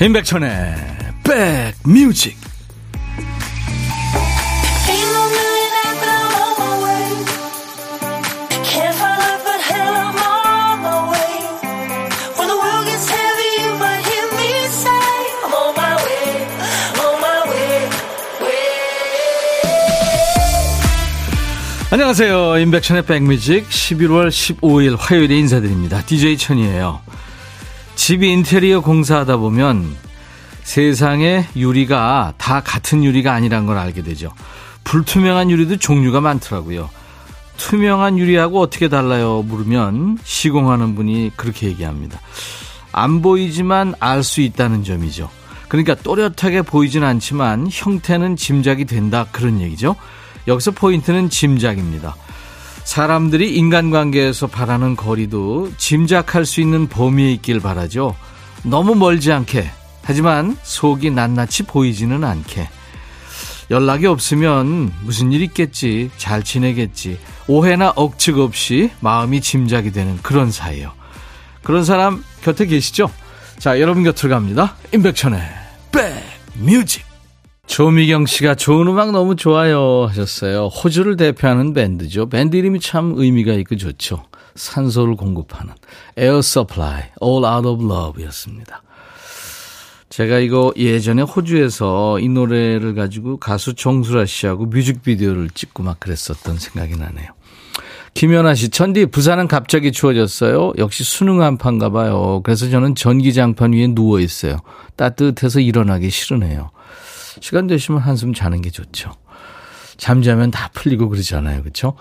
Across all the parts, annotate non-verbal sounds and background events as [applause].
임백천의 백뮤직 안녕하세요. 임백천의 백뮤직 11월 15일 화요일에 인사드립니다. DJ 천이에요. 집 인테리어 공사하다 보면 세상에 유리가 다 같은 유리가 아니란 걸 알게 되죠. 불투명한 유리도 종류가 많더라고요. 투명한 유리하고 어떻게 달라요? 물으면 시공하는 분이 그렇게 얘기합니다. 안 보이지만 알 수 있다는 점이죠. 그러니까 또렷하게 보이진 않지만 형태는 짐작이 된다 그런 얘기죠. 여기서 포인트는 짐작입니다. 사람들이 인간관계에서 바라는 거리도 짐작할 수 있는 범위에 있길 바라죠. 너무 멀지 않게 하지만 속이 낱낱이 보이지는 않게. 연락이 없으면 무슨 일 있겠지, 잘 지내겠지, 오해나 억측 없이 마음이 짐작이 되는 그런 사이요. 그런 사람 곁에 계시죠? 자, 여러분 곁으로 갑니다. 임백천의 백뮤직. 조미경 씨가 좋은 음악 너무 좋아요 하셨어요. 호주를 대표하는 밴드죠. 밴드 이름이 참 의미가 있고 좋죠. 산소를 공급하는 Air Supply, All Out of Love 였습니다. 제가 이거 예전에 호주에서 이 노래를 가지고 가수 정수라 씨하고 뮤직비디오를 찍고 막 그랬었던 생각이 나네요. 김연아 씨, 천디, 부산은 갑자기 추워졌어요. 역시 수능 한파인가 봐요. 그래서 저는 전기장판 위에 누워 있어요. 따뜻해서 일어나기 싫으네요. 시간 되시면 한숨 자는 게 좋죠. 잠자면 다 풀리고 그러잖아요. 그렇죠?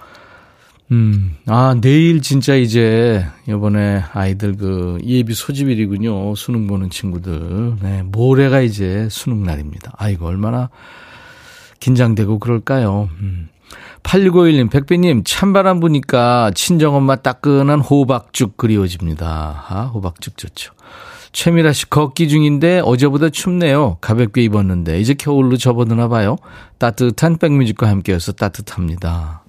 음, 아, 내일 진짜 이제, 요번에 아이들 그 예비 소집일이군요. 수능 보는 친구들. 네, 모레가 이제 수능 날입니다. 아이고, 얼마나 긴장되고 그럴까요? 음. 8651님, 백비님, 찬바람 부니까 친정엄마 따끈한 호박죽 그리워집니다. 아, 호박죽 좋죠. 최미라 씨, 걷기 중인데 어제보다 춥네요. 가볍게 입었는데, 이제 겨울로 접어드나 봐요. 따뜻한 백뮤직과 함께해서 따뜻합니다.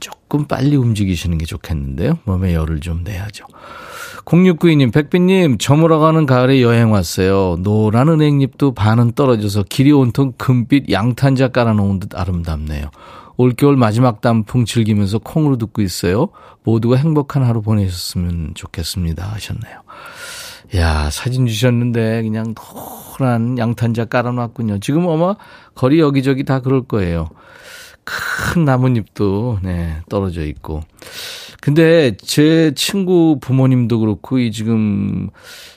조금 빨리 움직이시는 게 좋겠는데요. 몸에 열을 좀 내야죠. 0692님, 백빈님, 저물어 가는 가을에 여행 왔어요. 노란 은행잎도 반은 떨어져서 길이 온통 금빛 양탄자 깔아놓은 듯 아름답네요. 올겨울 마지막 단풍 즐기면서 콩으로 듣고 있어요. 모두가 행복한 하루 보내셨으면 좋겠습니다. 하셨네요. 야, 사진 주셨는데 그냥 노란 양탄자 깔아놨군요. 지금 아마 거리 여기저기 다 그럴 거예요. 큰 나뭇잎도 네, 떨어져 있고. 근데 제 친구 부모님도 그렇고 이 지금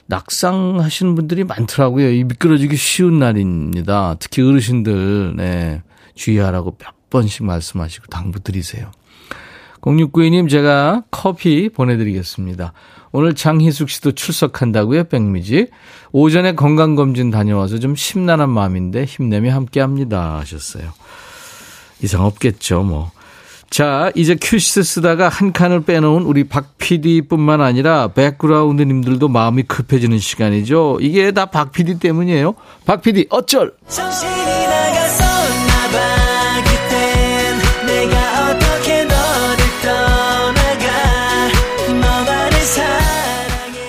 낙상 하시는 분들이 많더라고요. 이 미끄러지기 쉬운 날입니다. 특히 어르신들 네, 주의하라고 몇 번씩 말씀하시고 당부 드리세요. 0692님 제가 커피 보내드리겠습니다. 오늘 장희숙 씨도 출석한다고요, 백미지. 오전에 건강검진 다녀와서 좀 심란한 마음인데 힘내며 함께 합니다. 하셨어요. 이상 없겠죠, 뭐. 자, 이제 큐시트 쓰다가 한 칸을 빼놓은 우리 박 PD 뿐만 아니라 백그라운드님들도 마음이 급해지는 시간이죠. 이게 다 박 PD 때문이에요. 박 PD, 어쩔!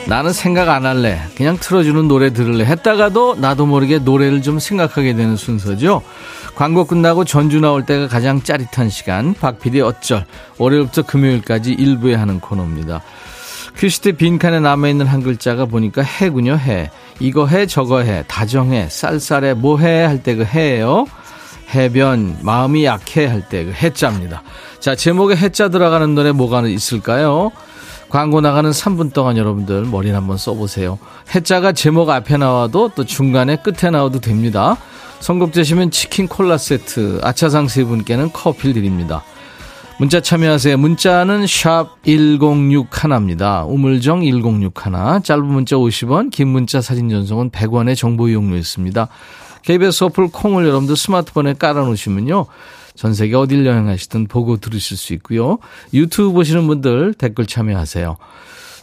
나는 생각 안 할래. 그냥 틀어주는 노래 들을래. 했다가도 나도 모르게 노래를 좀 생각하게 되는 순서죠. 광고 끝나고 전주 나올 때가 가장 짜릿한 시간. 박PD 어쩔. 월요일부터 금요일까지 일부에 하는 코너입니다. 퀴시트 빈칸에 남아있는 한 글자가 보니까 해군요, 해. 이거 해, 저거 해. 다정해, 쌀쌀해, 뭐해 할 때 그 해예요. 해변, 마음이 약해 할 때 그 해자입니다. 자, 제목에 해자 들어가는 노래 뭐가 있을까요? 광고 나가는 3분 동안 여러분들 머리를 한번 써보세요. 해자가 제목 앞에 나와도 또 중간에 끝에 나와도 됩니다. 선곡되시면 치킨 콜라 세트, 아차상 세 분께는 커피를 드립니다. 문자 참여하세요. 문자는 샵 1061입니다. 우물정 1061. 짧은 문자 50원, 긴 문자 사진 전송은 100원의 정보 이용료 있습니다. KBS 어플 콩을 여러분들 스마트폰에 깔아놓으시면요. 전 세계 어딜 여행하시든 보고 들으실 수 있고요. 유튜브 보시는 분들 댓글 참여하세요.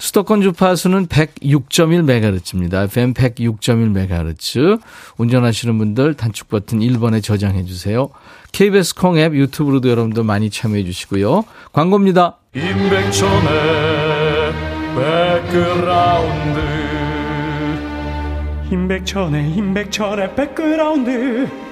수도권 주파수는 106.1MHz입니다. FM 106.1MHz. 운전하시는 분들 단축 버튼 1번에 저장해 주세요. KBS 콩 앱 유튜브로도 여러분들 많이 참여해 주시고요. 광고입니다. 임백천의 백그라운드 임백천의 임백천의 백그라운드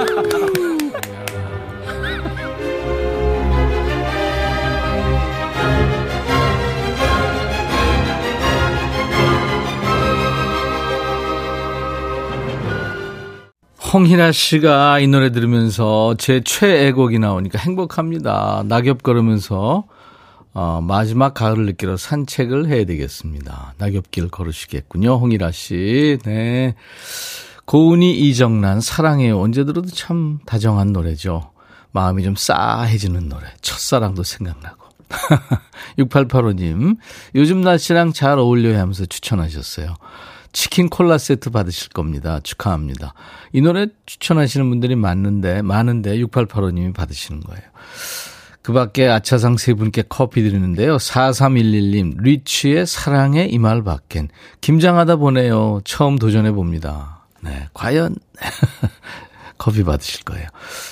홍희나 씨가 이 노래 들으면서 제 최애곡이 나오니까 행복합니다. 낙엽 걸으면서 어, 마지막 가을을 느끼러 산책을 해야 되겠습니다. 낙엽길 걸으시겠군요. 홍희라 씨. 네. 고은이 이정란 사랑해요. 언제 들어도 참 다정한 노래죠. 마음이 좀 싸해지는 노래. 첫사랑도 생각나고. [laughs] 6885님, 요즘 날씨랑 잘 어울려야 하면서 추천하셨어요. 치킨 콜라 세트 받으실 겁니다. 축하합니다. 이 노래 추천하시는 분들이 많은데, 많은데 6885님이 받으시는 거예요. 그 밖에 아차상 세 분께 커피 드리는데요. 4311님, 리치의 사랑의 이 말 밖엔. 김장하다 보네요. 처음 도전해 봅니다. 네, 과연. [laughs] 커피 받으실 거예요.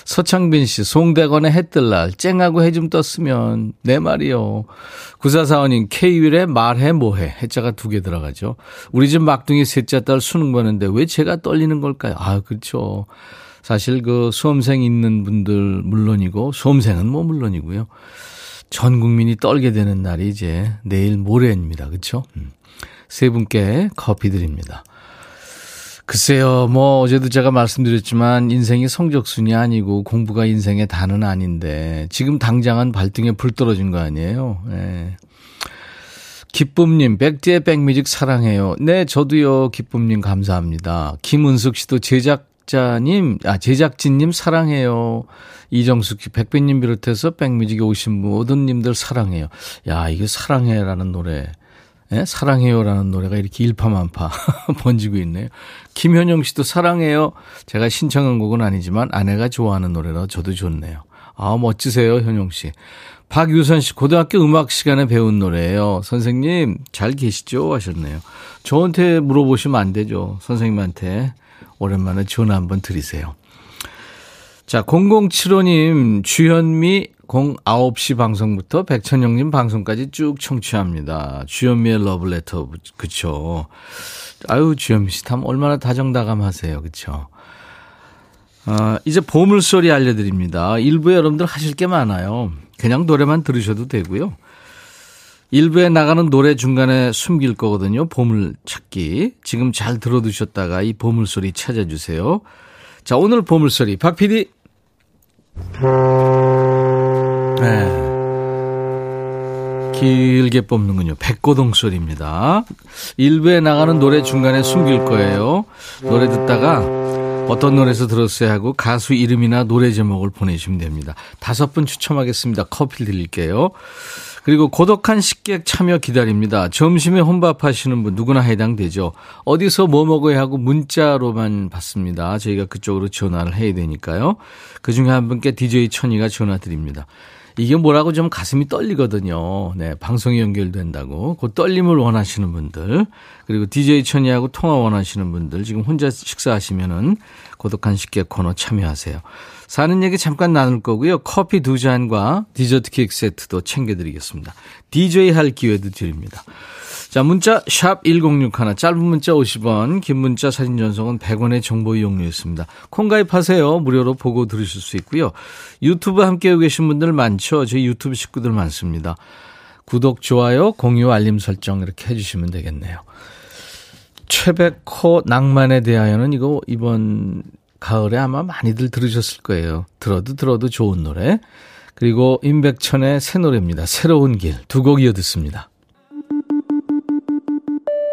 서창빈 씨, 송대건의 해뜰 날, 쨍하고 해 좀 떴으면, 내 말이요. 구사사원님, K윌의 말해 뭐해. 해자가 두 개 들어가죠. 우리 집 막둥이 셋째 딸 수능 보는데 왜 제가 떨리는 걸까요? 아, 그렇죠. 사실 그 수험생 있는 분들 물론이고, 수험생은 뭐 물론이고요. 전 국민이 떨게 되는 날이 이제 내일 모레입니다. 그렇죠? 음. 세 분께 커피 드립니다. 글쎄요, 뭐, 어제도 제가 말씀드렸지만, 인생이 성적순이 아니고, 공부가 인생의 단은 아닌데, 지금 당장은 발등에 불 떨어진 거 아니에요? 네. 기쁨님, 백지의 백뮤직 사랑해요. 네, 저도요, 기쁨님 감사합니다. 김은숙 씨도 제작자님, 아, 제작진님 사랑해요. 이정숙 씨, 백배님 비롯해서 백뮤직에 오신 모든 님들 사랑해요. 야, 이게 사랑해라는 노래. 네? 사랑해요라는 노래가 이렇게 일파만파 [laughs] 번지고 있네요. 김현영 씨도 사랑해요. 제가 신청한 곡은 아니지만 아내가 좋아하는 노래라 저도 좋네요. 아, 멋지세요, 현영 씨. 박유선 씨, 고등학교 음악 시간에 배운 노래예요. 선생님, 잘 계시죠? 하셨네요. 저한테 물어보시면 안 되죠. 선생님한테 오랜만에 전화 한번 드리세요. 자, 0075님, 주현미 09시 방송부터 백천영님 방송까지 쭉 청취합니다. 주현미의 러브레터, 그쵸. 아유, 주현미 씨, 참 얼마나 다정다감하세요. 그쵸. 아, 이제 보물소리 알려드립니다. 일부에 여러분들 하실 게 많아요. 그냥 노래만 들으셔도 되고요. 일부에 나가는 노래 중간에 숨길 거거든요. 보물 찾기. 지금 잘 들어두셨다가 이 보물소리 찾아주세요. 자, 오늘 보물소리. 박 PD. 네. 길게 뽑는군요. 백고동 소리입니다. 일부에 나가는 노래 중간에 숨길 거예요. 노래 듣다가 어떤 노래에서 들었어야 하고 가수 이름이나 노래 제목을 보내주시면 됩니다. 다섯 분 추첨하겠습니다. 커피 드릴게요. 그리고 고독한 식객 참여 기다립니다. 점심에 혼밥 하시는 분 누구나 해당되죠. 어디서 뭐 먹어야 하고 문자로만 받습니다. 저희가 그쪽으로 전화를 해야 되니까요. 그중에 한 분께 DJ 천이가 전화 드립니다. 이게 뭐라고 좀 가슴이 떨리거든요. 네, 방송이 연결된다고. 그 떨림을 원하시는 분들, 그리고 DJ 천이하고 통화 원하시는 분들, 지금 혼자 식사하시면은 고독한 식객 코너 참여하세요. 사는 얘기 잠깐 나눌 거고요. 커피 두 잔과 디저트 케이크 세트도 챙겨드리겠습니다. DJ 할 기회도 드립니다. 자, 문자 샵 1061, 짧은 문자 50원, 긴 문자 사진 전송은 100원의 정보 이용료였습니다. 콩 가입하세요. 무료로 보고 들으실 수 있고요. 유튜브 함께하고 계신 분들 많죠. 저희 유튜브 식구들 많습니다. 구독, 좋아요, 공유, 알림 설정 이렇게 해주시면 되겠네요. 최백호 낭만에 대하여는 이거 이번 가을에 아마 많이들 들으셨을 거예요. 들어도 들어도 좋은 노래. 그리고 임백천의 새 노래입니다. 새로운 길 두 곡 이어 듣습니다.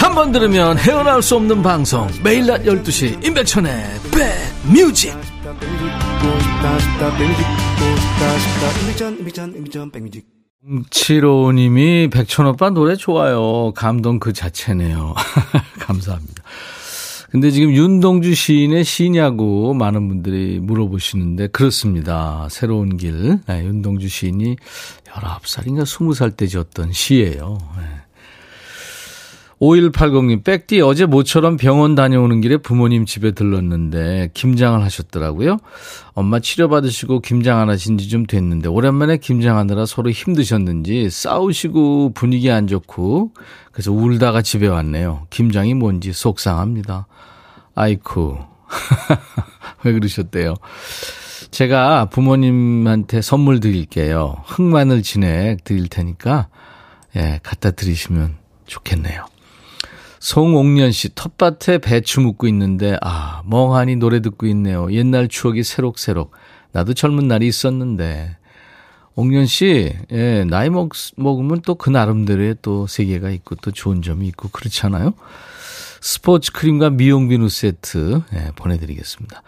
한 번 들으면 헤어나올 수 없는 방송 매일 낮 12시 임백천의 백뮤직 7호님이 백천오빠 노래 좋아요. 감동 그 자체네요. [laughs] 감사합니다. 근데 지금 윤동주 시인의 시냐고 많은 분들이 물어보시는데 그렇습니다. 새로운 길. 네, 윤동주 시인이 19살인가 20살 때 지었던 시예요. 네. 5180님, 백디 어제 모처럼 병원 다녀오는 길에 부모님 집에 들렀는데 김장을 하셨더라고요. 엄마 치료받으시고 김장 안 하신 지 좀 됐는데 오랜만에 김장하느라 서로 힘드셨는지 싸우시고 분위기 안 좋고 그래서 울다가 집에 왔네요. 김장이 뭔지 속상합니다. 아이쿠. [laughs] 왜 그러셨대요? 제가 부모님한테 선물 드릴게요. 흑마늘 진액 드릴 테니까 예, 갖다 드리시면 좋겠네요. 송옥년 씨, 텃밭에 배추 묻고 있는데, 아, 멍하니 노래 듣고 있네요. 옛날 추억이 새록새록. 나도 젊은 날이 있었는데. 옥년 씨, 예, 나이 먹, 먹으면 또 그 나름대로의 또 세계가 있고 또 좋은 점이 있고 그렇잖아요? 스포츠 크림과 미용 비누 세트, 예, 보내드리겠습니다.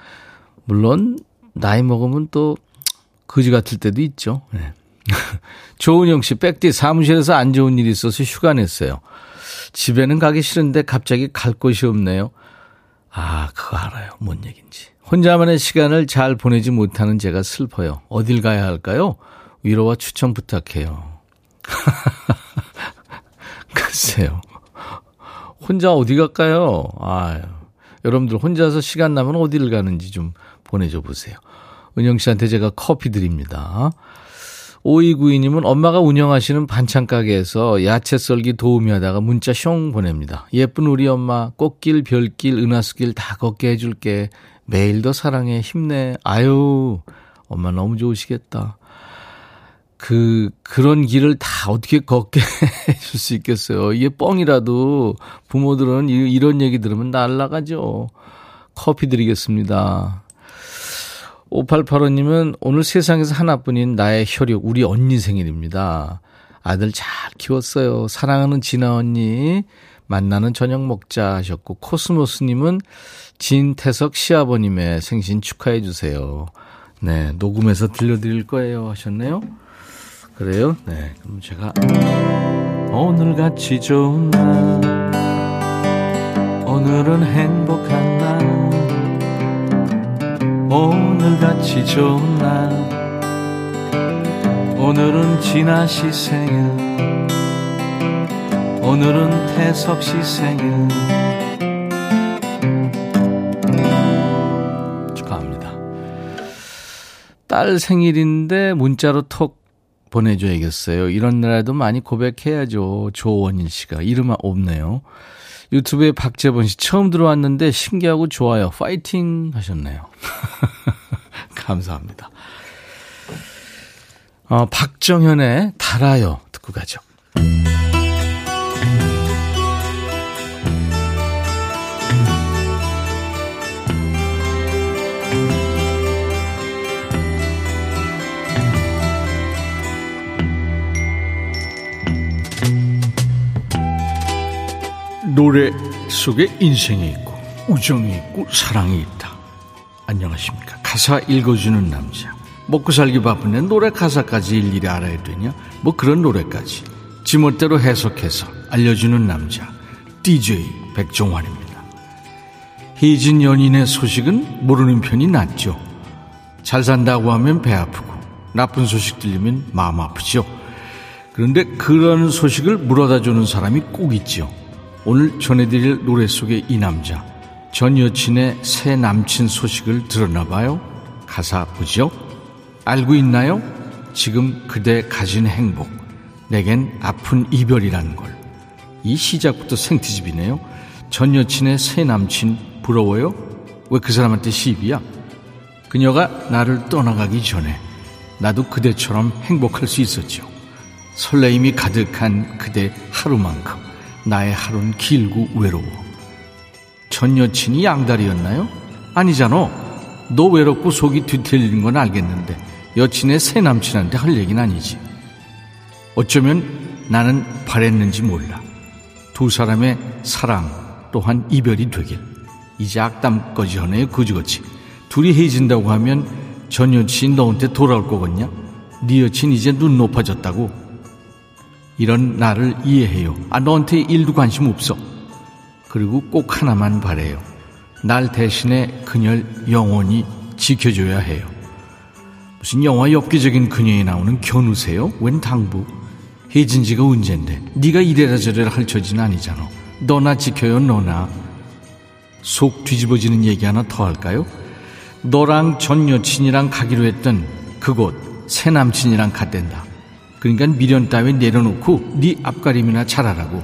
물론, 나이 먹으면 또 거지 같을 때도 있죠. 예. [laughs] 조은영 씨, 백디 사무실에서 안 좋은 일이 있어서 휴가 냈어요. 집에는 가기 싫은데 갑자기 갈 곳이 없네요. 아, 그거 알아요. 뭔 얘기인지. 혼자만의 시간을 잘 보내지 못하는 제가 슬퍼요. 어딜 가야 할까요? 위로와 추천 부탁해요. [laughs] 글쎄요. 혼자 어디 갈까요? 아 여러분들 혼자서 시간 나면 어디를 가는지 좀 보내줘 보세요. 은영 씨한테 제가 커피 드립니다. 5292님은 엄마가 운영하시는 반찬 가게에서 야채 썰기 도우미 하다가 문자 숑 보냅니다. 예쁜 우리 엄마 꽃길 별길 은하수길 다 걷게 해줄게. 매일도 사랑해 힘내. 아유 엄마 너무 좋으시겠다. 그 그런 길을 다 어떻게 걷게 [laughs] 해줄 수 있겠어요. 이게 뻥이라도 부모들은 이- 이런 얘기 들으면 날라가죠. 커피 드리겠습니다. 5885님은 오늘 세상에서 하나뿐인 나의 혈육, 우리 언니 생일입니다. 아들 잘 키웠어요. 사랑하는 진아 언니. 만나는 저녁 먹자 하셨고, 코스모스님은 진태석 시아버님의 생신 축하해 주세요. 네, 녹음해서 들려드릴 거예요 하셨네요. 그래요? 네, 그럼 제가 오늘같이 좋은 날, 오늘은 행복한 날, 오늘같이 좋은 날. 오늘은 진아 씨 생일. 오늘은 태석 씨 생일. 축하합니다. 딸 생일인데 문자로 톡 보내줘야겠어요. 이런 날에도 많이 고백해야죠. 조원일 씨가. 이름 없네요 유튜브에 박재범 씨 처음 들어왔는데 신기하고 좋아요. 파이팅 하셨네요. [laughs] 감사합니다. 어, 박정현의 달아요 듣고 가죠. 노래 속에 인생이 있고 우정이 있고 사랑이 있다. 안녕하십니까. 가사 읽어주는 남자. 먹고 살기 바쁜데 노래 가사까지 일일이 알아야 되냐? 뭐 그런 노래까지. 지멋대로 해석해서 알려주는 남자. DJ 백종환입니다. 희진 연인의 소식은 모르는 편이 낫죠. 잘 산다고 하면 배 아프고 나쁜 소식 들리면 마음 아프죠. 그런데 그런 소식을 물어다 주는 사람이 꼭 있죠. 오늘 전해드릴 노래 속의 이 남자 전 여친의 새 남친 소식을 들었나 봐요. 가사 보죠? 알고 있나요? 지금 그대 가진 행복 내겐 아픈 이별이라는 걸. 이 시작부터 생트집이네요. 전 여친의 새 남친 부러워요? 왜 그 사람한테 시비야? 그녀가 나를 떠나가기 전에 나도 그대처럼 행복할 수 있었죠. 설레임이 가득한 그대 하루만큼 나의 하루는 길고 외로워. 전 여친이 양다리였나요? 아니잖아. 너 외롭고 속이 뒤틀리는 건 알겠는데 여친의 새 남친한테 할 얘기는 아니지. 어쩌면 나는 바랬는지 몰라. 두 사람의 사랑 또한 이별이 되길. 이제 악담까지 하네 그지그지. 둘이 헤어진다고 하면 전 여친 너한테 돌아올 거겠냐? 네 여친 이제 눈 높아졌다고. 이런 나를 이해해요. 아 너한테 일도 관심 없어. 그리고 꼭 하나만 바래요. 날 대신에 그녀를 영원히 지켜줘야 해요. 무슨 영화 엽기적인 그녀에 나오는 견우세요? 웬 당부? 혜진 지가 언젠데 네가 이래라 저래라 할 처지는 아니잖아. 너나 지켜요 너나. 속 뒤집어지는 얘기 하나 더 할까요? 너랑 전 여친이랑 가기로 했던 그곳 새 남친이랑 갔댄다. 그러니까 미련 따위 내려놓고 네 앞가림이나 잘하라고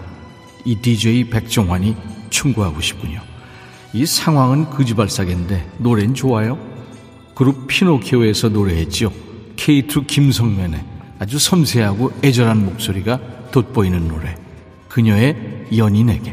이 DJ 백종환이 충고하고 싶군요. 이 상황은 거지발사인데 노래는 좋아요. 그룹 피노키오에서 노래했죠. K2 김성면의 아주 섬세하고 애절한 목소리가 돋보이는 노래. 그녀의 연인에게.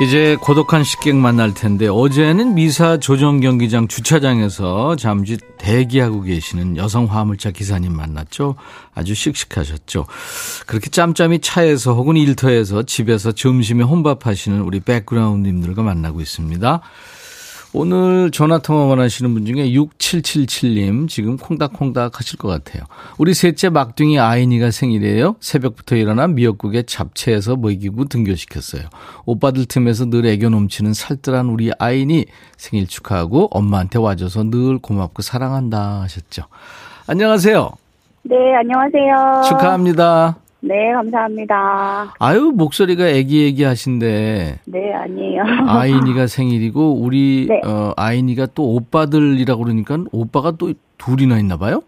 이제 고독한 식객 만날 텐데 어제는 미사 조정 경기장 주차장에서 잠시 대기하고 계시는 여성 화물차 기사님 만났죠. 아주 씩씩하셨죠. 그렇게 짬짬이 차에서 혹은 일터에서 집에서 점심에 혼밥하시는 우리 백그라운드님들과 만나고 있습니다. 오늘 전화 통화 원하시는 분 중에 6777님 지금 콩닥콩닥 하실 것 같아요. 우리 셋째 막둥이 아이니가 생일이에요. 새벽부터 일어나 미역국에 잡채해서 먹이고 등교시켰어요. 오빠들 틈에서 늘 애교 넘치는 살뜰한 우리 아이니 생일 축하하고 엄마한테 와줘서 늘 고맙고 사랑한다 하셨죠. 안녕하세요. 네, 안녕하세요. 축하합니다. 네, 감사합니다. 아유 목소리가 애기애기 하신데 네, 아니에요. [laughs] 아이니가 생일이고 우리 네. 어, 아이니가 또 오빠들이라고 그러니까 오빠가 또 둘이나 있나 봐요?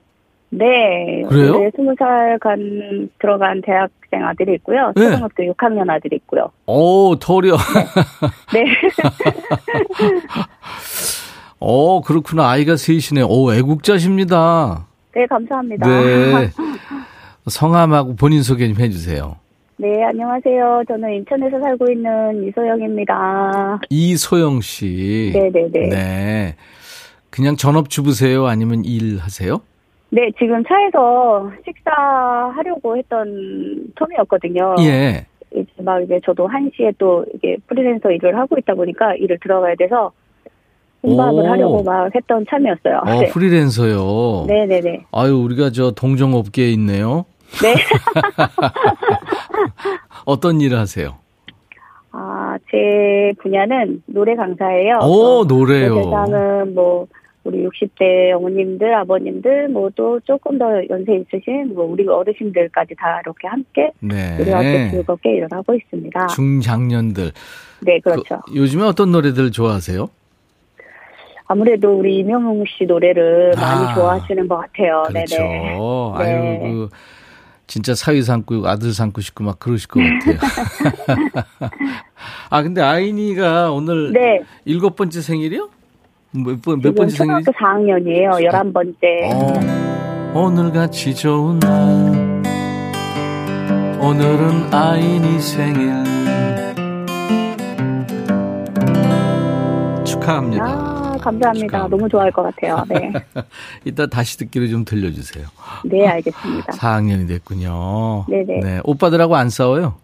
네. 그래요? 네, 20살 간, 들어간 대학생 아들이 있고요. 네. 초등학교 6학년 아들이 있고요. 오, 털이요. 네. [laughs] 어, 그렇구나. 아이가 셋이네. 오, 애국자십니다. 네, 감사합니다. 네. [laughs] 성함하고 본인 소개 좀 해주세요. 네, 안녕하세요. 저는 인천에서 살고 있는 이소영입니다. 이소영 씨. 네네네. 네. 그냥 전업주부세요? 아니면 일하세요? 네, 지금 차에서 식사하려고 했던 텀이었거든요. 예. 이제 막 이제 저도 1시에 또 이게 프리랜서 일을 하고 있다 보니까 일을 들어가야 돼서 오. 하려고 막 했던 참이었어요. 어, 네. 프리랜서요. 네네네. 아유, 우리가 저 동종업계에 있네요. 네. [laughs] 어떤 일을 하세요? 아, 제 분야는 노래 강사예요. 오, 그래서 노래요. 그 대상은 뭐, 우리 60대 어머님들, 아버님들, 뭐 또 조금 더 연세 있으신 뭐 우리 어르신들까지 다 이렇게 함께 우리 함께 네. 즐겁게 일을 하고 있습니다. 중장년들. 네, 그렇죠. 그, 요즘에 어떤 노래들 좋아하세요? 아무래도 우리 이명웅 씨 노래를 많이 아, 좋아하시는 것 같아요. 그렇죠. 네네. 아유, 네. 그, 진짜 사위 삼고 아들 삼고 싶고 막 그러실 것 같아요. [laughs] 아, 근데 아이니가 오늘 네. 일곱 번째 생일이요? 몇, 번, 몇 번째 생일이지? 초등학교 4학년이에요. 11번째. 어, 오늘같이 좋은 날 오늘은 아이니 생일 축하합니다. 아, 감사합니다. 축하합니다. 너무 좋아할 것 같아요. 네. [laughs] 이따 다시 듣기로 좀 들려주세요. 네, 알겠습니다. 4학년이 됐군요. 네네. 네, 오빠들하고 안 싸워요?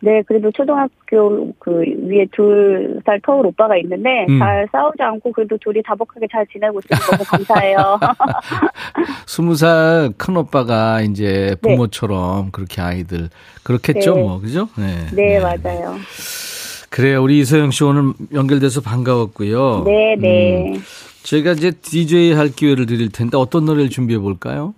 네, 그래도 초등학교 그 위에 둘 살 터울 오빠가 있는데 음. 잘 싸우지 않고 그래도 둘이 다복하게 잘 지내고 있어서 너무 감사해요. [laughs] 스무 살 큰 오빠가 이제 네. 부모처럼 그렇게 아이들 그렇겠죠, 네. 뭐 그죠? 네, 네, 맞아요. 그래요, 우리 이소영 씨 오늘 연결돼서 반가웠고요. 네, 네. 음, 저희가 이제 DJ 할 기회를 드릴 텐데 어떤 노래를 준비해 볼까요?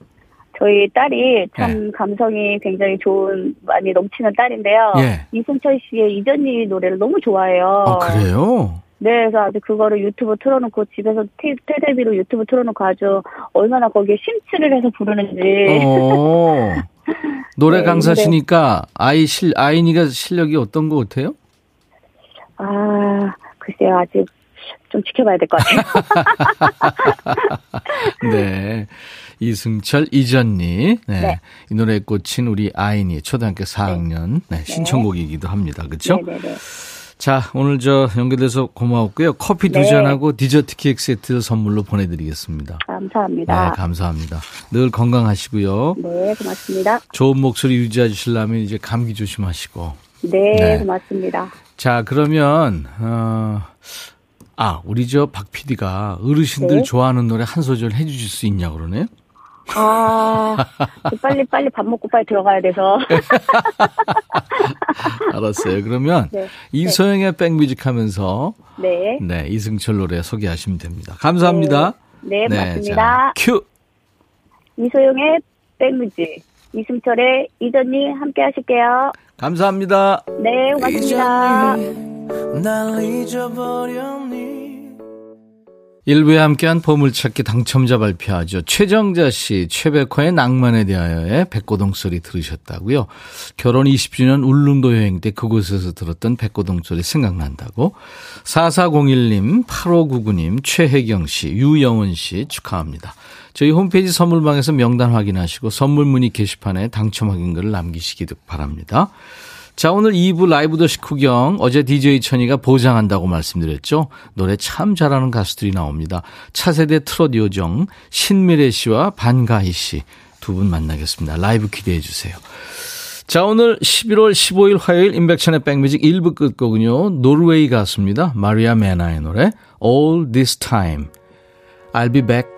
저희 딸이 참 네. 감성이 굉장히 좋은 많이 넘치는 딸인데요. 예. 이승철 씨의 이전이 노래를 너무 좋아해요. 아 그래요? 네, 그래서 아주 그거를 유튜브 틀어놓고 집에서 테, 테레비로 유튜브 틀어놓고 아주 얼마나 거기에 심취를 해서 부르는지. 어, [laughs] 노래 네, 강사시니까 아이 실 아이니가 실력이 어떤 것 같아요? 아, 글쎄요, 아직 좀 지켜봐야 될 것 같아요. [laughs] 네. 이승철, 이전니. 네. 네. 이 노래에 꽂힌 우리 아이니, 초등학교 4학년. 네. 신청곡이기도 합니다. 그렇죠? 자, 오늘 저 연결돼서 고마웠고요. 커피 두 네. 잔하고 디저트 케이크 세트 선물로 보내드리겠습니다. 감사합니다. 네, 감사합니다. 늘 건강하시고요. 네, 고맙습니다. 좋은 목소리 유지해 주시려면 이제 감기 조심하시고. 네, 네. 고맙습니다. 자, 그러면, 어, 아, 우리 저 박 PD가 어르신들 네. 좋아하는 노래 한 소절 해 주실 수 있냐 그러네요? 아, 빨리 빨리 밥 먹고 빨리 들어가야 돼서. [laughs] 알았어요. 그러면 네. 이소영의 백뮤직 하면서 네. 네, 이승철 노래 소개하시면 됩니다. 감사합니다. 네, 자, 맞습니다. 큐! 이소영의 백뮤직, 이승철의 이전님 함께 하실게요. 감사합니다. 네, 고맙습니다. 1부에 함께한 보물찾기 당첨자 발표하죠. 최정자 씨, 최백화의 낭만에 대하여의 백고동 소리 들으셨다고요. 결혼 20주년 울릉도 여행 때 그곳에서 들었던 백고동 소리 생각난다고. 4401님, 8599님, 최혜경 씨, 유영은 씨 축하합니다. 저희 홈페이지 선물방에서 명단 확인하시고 선물 문의 게시판에 당첨 확인글을 남기시기 바랍니다. 자, 오늘 2부 라이브 더시 구경. 어제 DJ 천이가 보장한다고 말씀드렸죠. 노래 참 잘하는 가수들이 나옵니다. 차세대 트롯 요정, 신미래 씨와 반가희 씨. 두 분 만나겠습니다. 라이브 기대해 주세요. 자, 오늘 11월 15일 화요일 인백천의 백뮤직 1부 끝곡은요. 노르웨이 가수입니다. 마리아 메나의 노래 All This Time. I'll be back.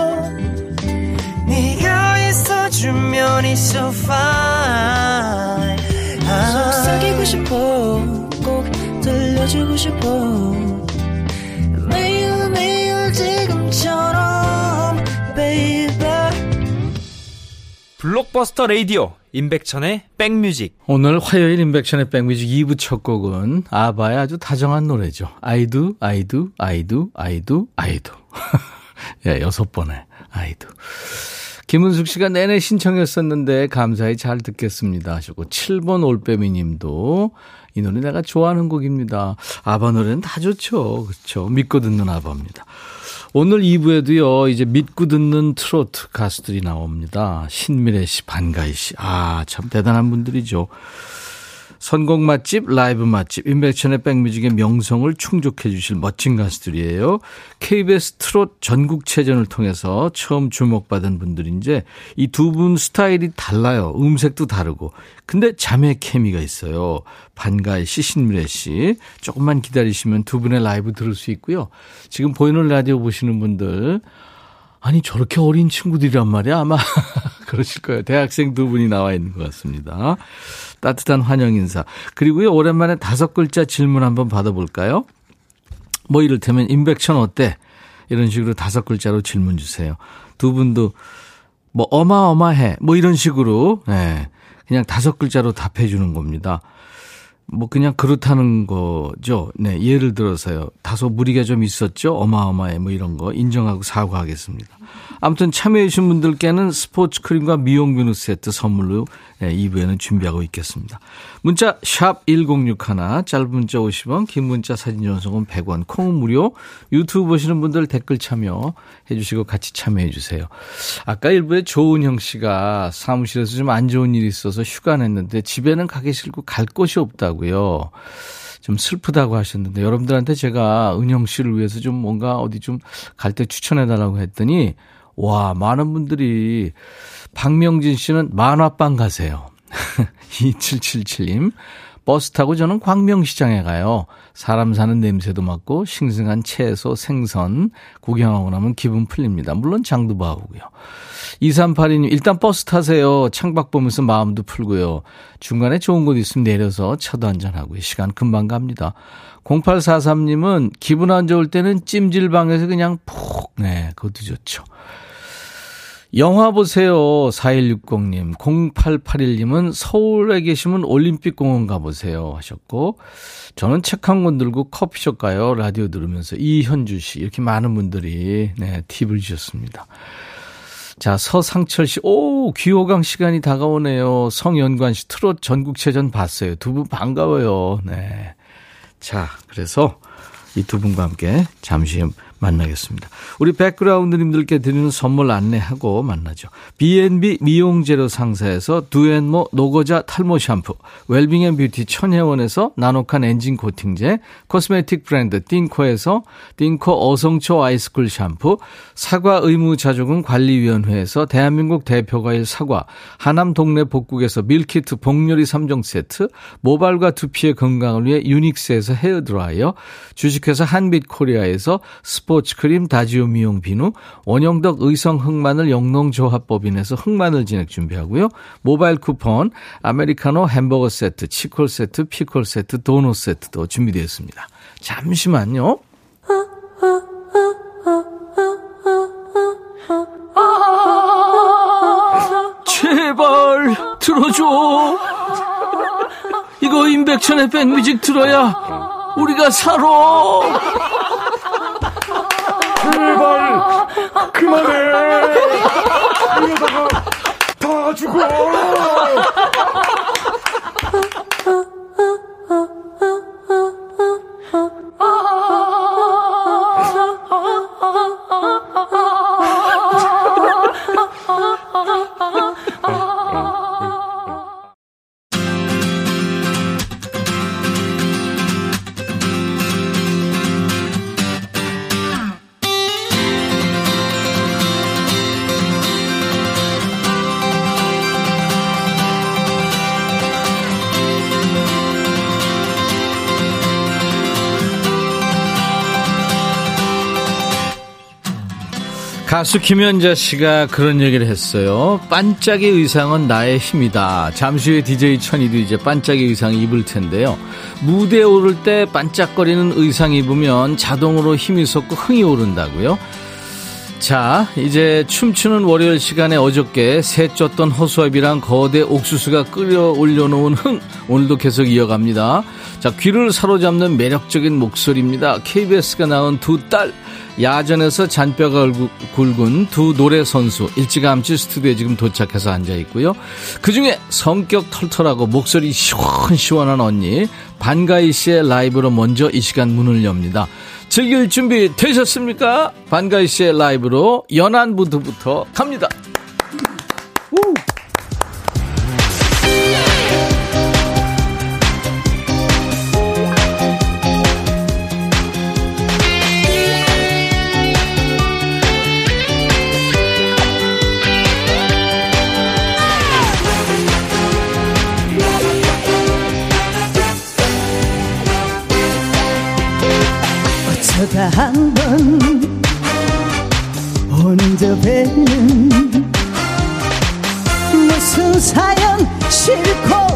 it's so fine 속삭이고 싶어 꼭 들려주고 싶어 매일 매일 지금처럼 baby 블록버스터 레이디오 임백천의 백뮤직 오늘 화요일 인백션의 백뮤직 2부 첫 곡은 아바의 아주 다정한 노래죠. I do, I do, I do, I do, I do. [laughs] 예, 여섯 번에 I do. 김은숙 씨가 내내 신청했었는데 감사히 잘 듣겠습니다 하시고 7번 올빼미 님도 이 노래 내가 좋아하는 곡입니다. 아바 노래는 다 좋죠. 그렇죠. 믿고 듣는 아바입니다. 오늘 2부에도요, 이제 믿고 듣는 트로트 가수들이 나옵니다. 신미래 씨, 반가희 씨. 아, 참 대단한 분들이죠. 선곡 맛집, 라이브 맛집, 인백천의 백뮤직의 명성을 충족해 주실 멋진 가수들이에요. KBS 트롯 전국체전을 통해서 처음 주목받은 분들인데 이 두 분 스타일이 달라요. 음색도 다르고. 근데 자매 케미가 있어요. 반가이 씨, 신미래 씨. 조금만 기다리시면 두 분의 라이브 들을 수 있고요. 지금 보이는 라디오 보시는 분들 아니 저렇게 어린 친구들이란 말이야 아마 [laughs] 그러실 거예요. 대학생 두 분이 나와 있는 것 같습니다. 따뜻한 환영 인사. 그리고요 오랜만에 다섯 글자 질문 한번 받아볼까요? 뭐 이를테면 임백천 어때? 이런 식으로 다섯 글자로 질문 주세요. 두 분도 뭐 어마어마해 뭐 이런 식으로 네, 그냥 다섯 글자로 답해 주는 겁니다. 뭐 그냥 그렇다는 거죠. 네, 예를 들어서요. 다소 무리가 좀 있었죠. 어마어마해 뭐 이런 거 인정하고 사과하겠습니다. 아무튼 참여해 주신 분들께는 스포츠 크림과 미용 비누 세트 선물로 네, 2부에는 준비하고 있겠습니다. 문자 샵 1061, 짧은 문자 50원, 긴 문자 사진 전송은 100원, 콩은 무료. 유튜브 보시는 분들 댓글 참여해 주시고 같이 참여해 주세요. 아까 일부에 조은형 씨가 사무실에서 좀 안 좋은 일이 있어서 휴가 냈는데 집에는 가기 싫고 갈 곳이 없다고요. 좀 슬프다고 하셨는데 여러분들한테 제가 은영 씨를 위해서 좀 뭔가 어디 좀 갈 때 추천해 달라고 했더니 와 많은 분들이 박명진 씨는 만화방 가세요. [laughs] 2777님 버스 타고 저는 광명시장에 가요. 사람 사는 냄새도 맡고 싱싱한 채소, 생선 구경하고 나면 기분 풀립니다. 물론 장도 봐오고요. 2382님, 일단 버스 타세요. 창밖 보면서 마음도 풀고요. 중간에 좋은 곳 있으면 내려서 차도 한잔하고요. 시간 금방 갑니다. 0843님은 기분 안 좋을 때는 찜질방에서 그냥 푹, 네, 그것도 좋죠. 영화 보세요. 4160님. 0881님은 서울에 계시면 올림픽공원 가보세요. 하셨고, 저는 책 한 권 들고 커피숍 가요. 라디오 들으면서. 이현주 씨. 이렇게 많은 분들이, 네, 팁을 주셨습니다. 자, 서상철 씨. 오, 귀호강 시간이 다가오네요. 성연관 씨. 트롯 전국체전 봤어요. 두 분 반가워요. 네. 자, 그래서 이 두 분과 함께 잠시 만나겠습니다. 우리 백그라운드님들께 드리는 선물 안내하고 만나죠. B&B 미용재료 상사에서 두앤모 노고자 탈모 샴푸, 웰빙앤뷰티 천혜원에서 나노칸 엔진 코팅제, 코스메틱 브랜드 띵코에서 띵코 어성초 아이스쿨 샴푸, 사과 의무자조금 관리위원회에서 대한민국 대표과일 사과, 하남 동네 복국에서 밀키트 복요리 3종 세트, 모발과 두피의 건강을 위해 유닉스에서 헤어드라이어, 주식회사 한빛코리아에서 스포 츠 크림 다지오 미용 비누, 원형덕 의성 흑마늘 영농조합법인에서 흑마늘 진액 준비하고요. 모바일 쿠폰, 아메리카노 햄버거 세트, 치콜 세트, 피콜 세트, 도넛 세트도 준비되어 있습니다. 잠시만요. 제발 들어줘. 이거 임백천의 백뮤직 들어야 우리가 살아. 제발 그만해. 이러다가 다 죽어 가수 김연자 씨가 그런 얘기를 했어요. 반짝이 의상은 나의 힘이다. 잠시 후에 DJ 천이도 이제 반짝이 의상 입을 텐데요. 무대에 오를 때 반짝거리는 의상 입으면 자동으로 힘이 솟고 흥이 오른다고요. 자, 이제 춤추는 월요일 시간에 어저께 새 쪘던 허수아비랑 거대 옥수수가 끌어 올려놓은 흥 오늘도 계속 이어갑니다. 자, 귀를 사로잡는 매력적인 목소리입니다. KBS가 나온 두 딸 야전에서 잔뼈가 굵- 굵은 두 노래 선수 일찌감치 스튜디오에 지금 도착해서 앉아 있고요. 그 중에 성격 털털하고 목소리 시원시원한 언니 반가이 씨의 라이브로 먼저 이 시간 문을 엽니다. 즐길 준비 되셨습니까? 반가이 씨의 라이브로 연안부두부터 갑니다. 오는 저 배는 무슨 사연 싣고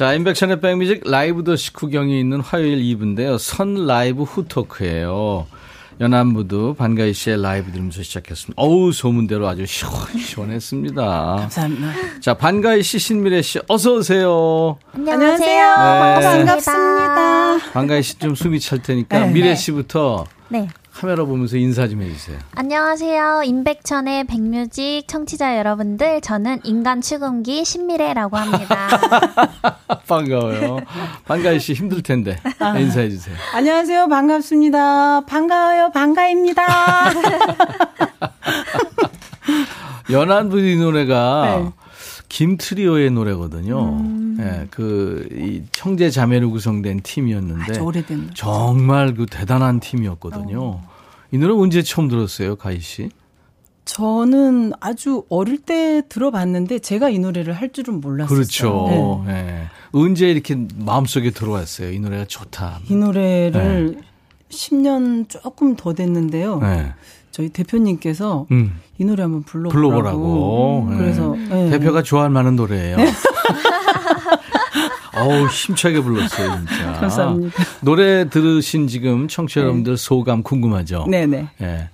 자, 임백천의 백뮤직 라이브 더 식후경이 있는 화요일 2부인데요. 선 라이브 후토크예요. 연안부두 반가희 씨의 라이브 들으면서 시작했습니다. 어우 소문대로 아주 시원시원했습니다. 감사합니다. 자 반가희 씨, 신미래 씨 어서 오세요. 안녕하세요. 반갑습니다. 반가희 씨 좀 숨이 찰 테니까 네. 미래 씨부터 네. 카메라 보면서 인사 좀 해주세요. 안녕하세요. 임백천의 백뮤직 청취자 여러분들. 저는 인간 축음기 신미래라고 합니다. [laughs] 반가워요. 반가희 씨 힘들 텐데 인사해 주세요. 안녕하세요. 반갑습니다. 반가워요. 반가입니다. [laughs] 연안부두 이 노래가 네. 김트리오의 노래거든요. 예, 그, 이 형제 자매로 구성된 팀이었는데. 아주 오래된. 정말 그 대단한 팀이었거든요. 이 노래 언제 처음 들었어요, 가희 씨? 저는 아주 어릴 때 들어봤는데 제가 이 노래를 할 줄은 몰랐어요. 그렇죠. 네. 예. 언제 이렇게 마음속에 들어왔어요? 이 노래가 좋다. 이 노래를 10년 조금 더 됐는데요. 네. 저희 대표님께서 음. 이 노래 한번 불러보라고. 불러보라고. 네. 그래서 네. 대표가 좋아할 만한 노래예요. [laughs] 어우, 힘차게 불렀어요, 진짜. 감사합니다. 노래 들으신 지금 청취자 여러분들 소감 궁금하죠? 네네. 예.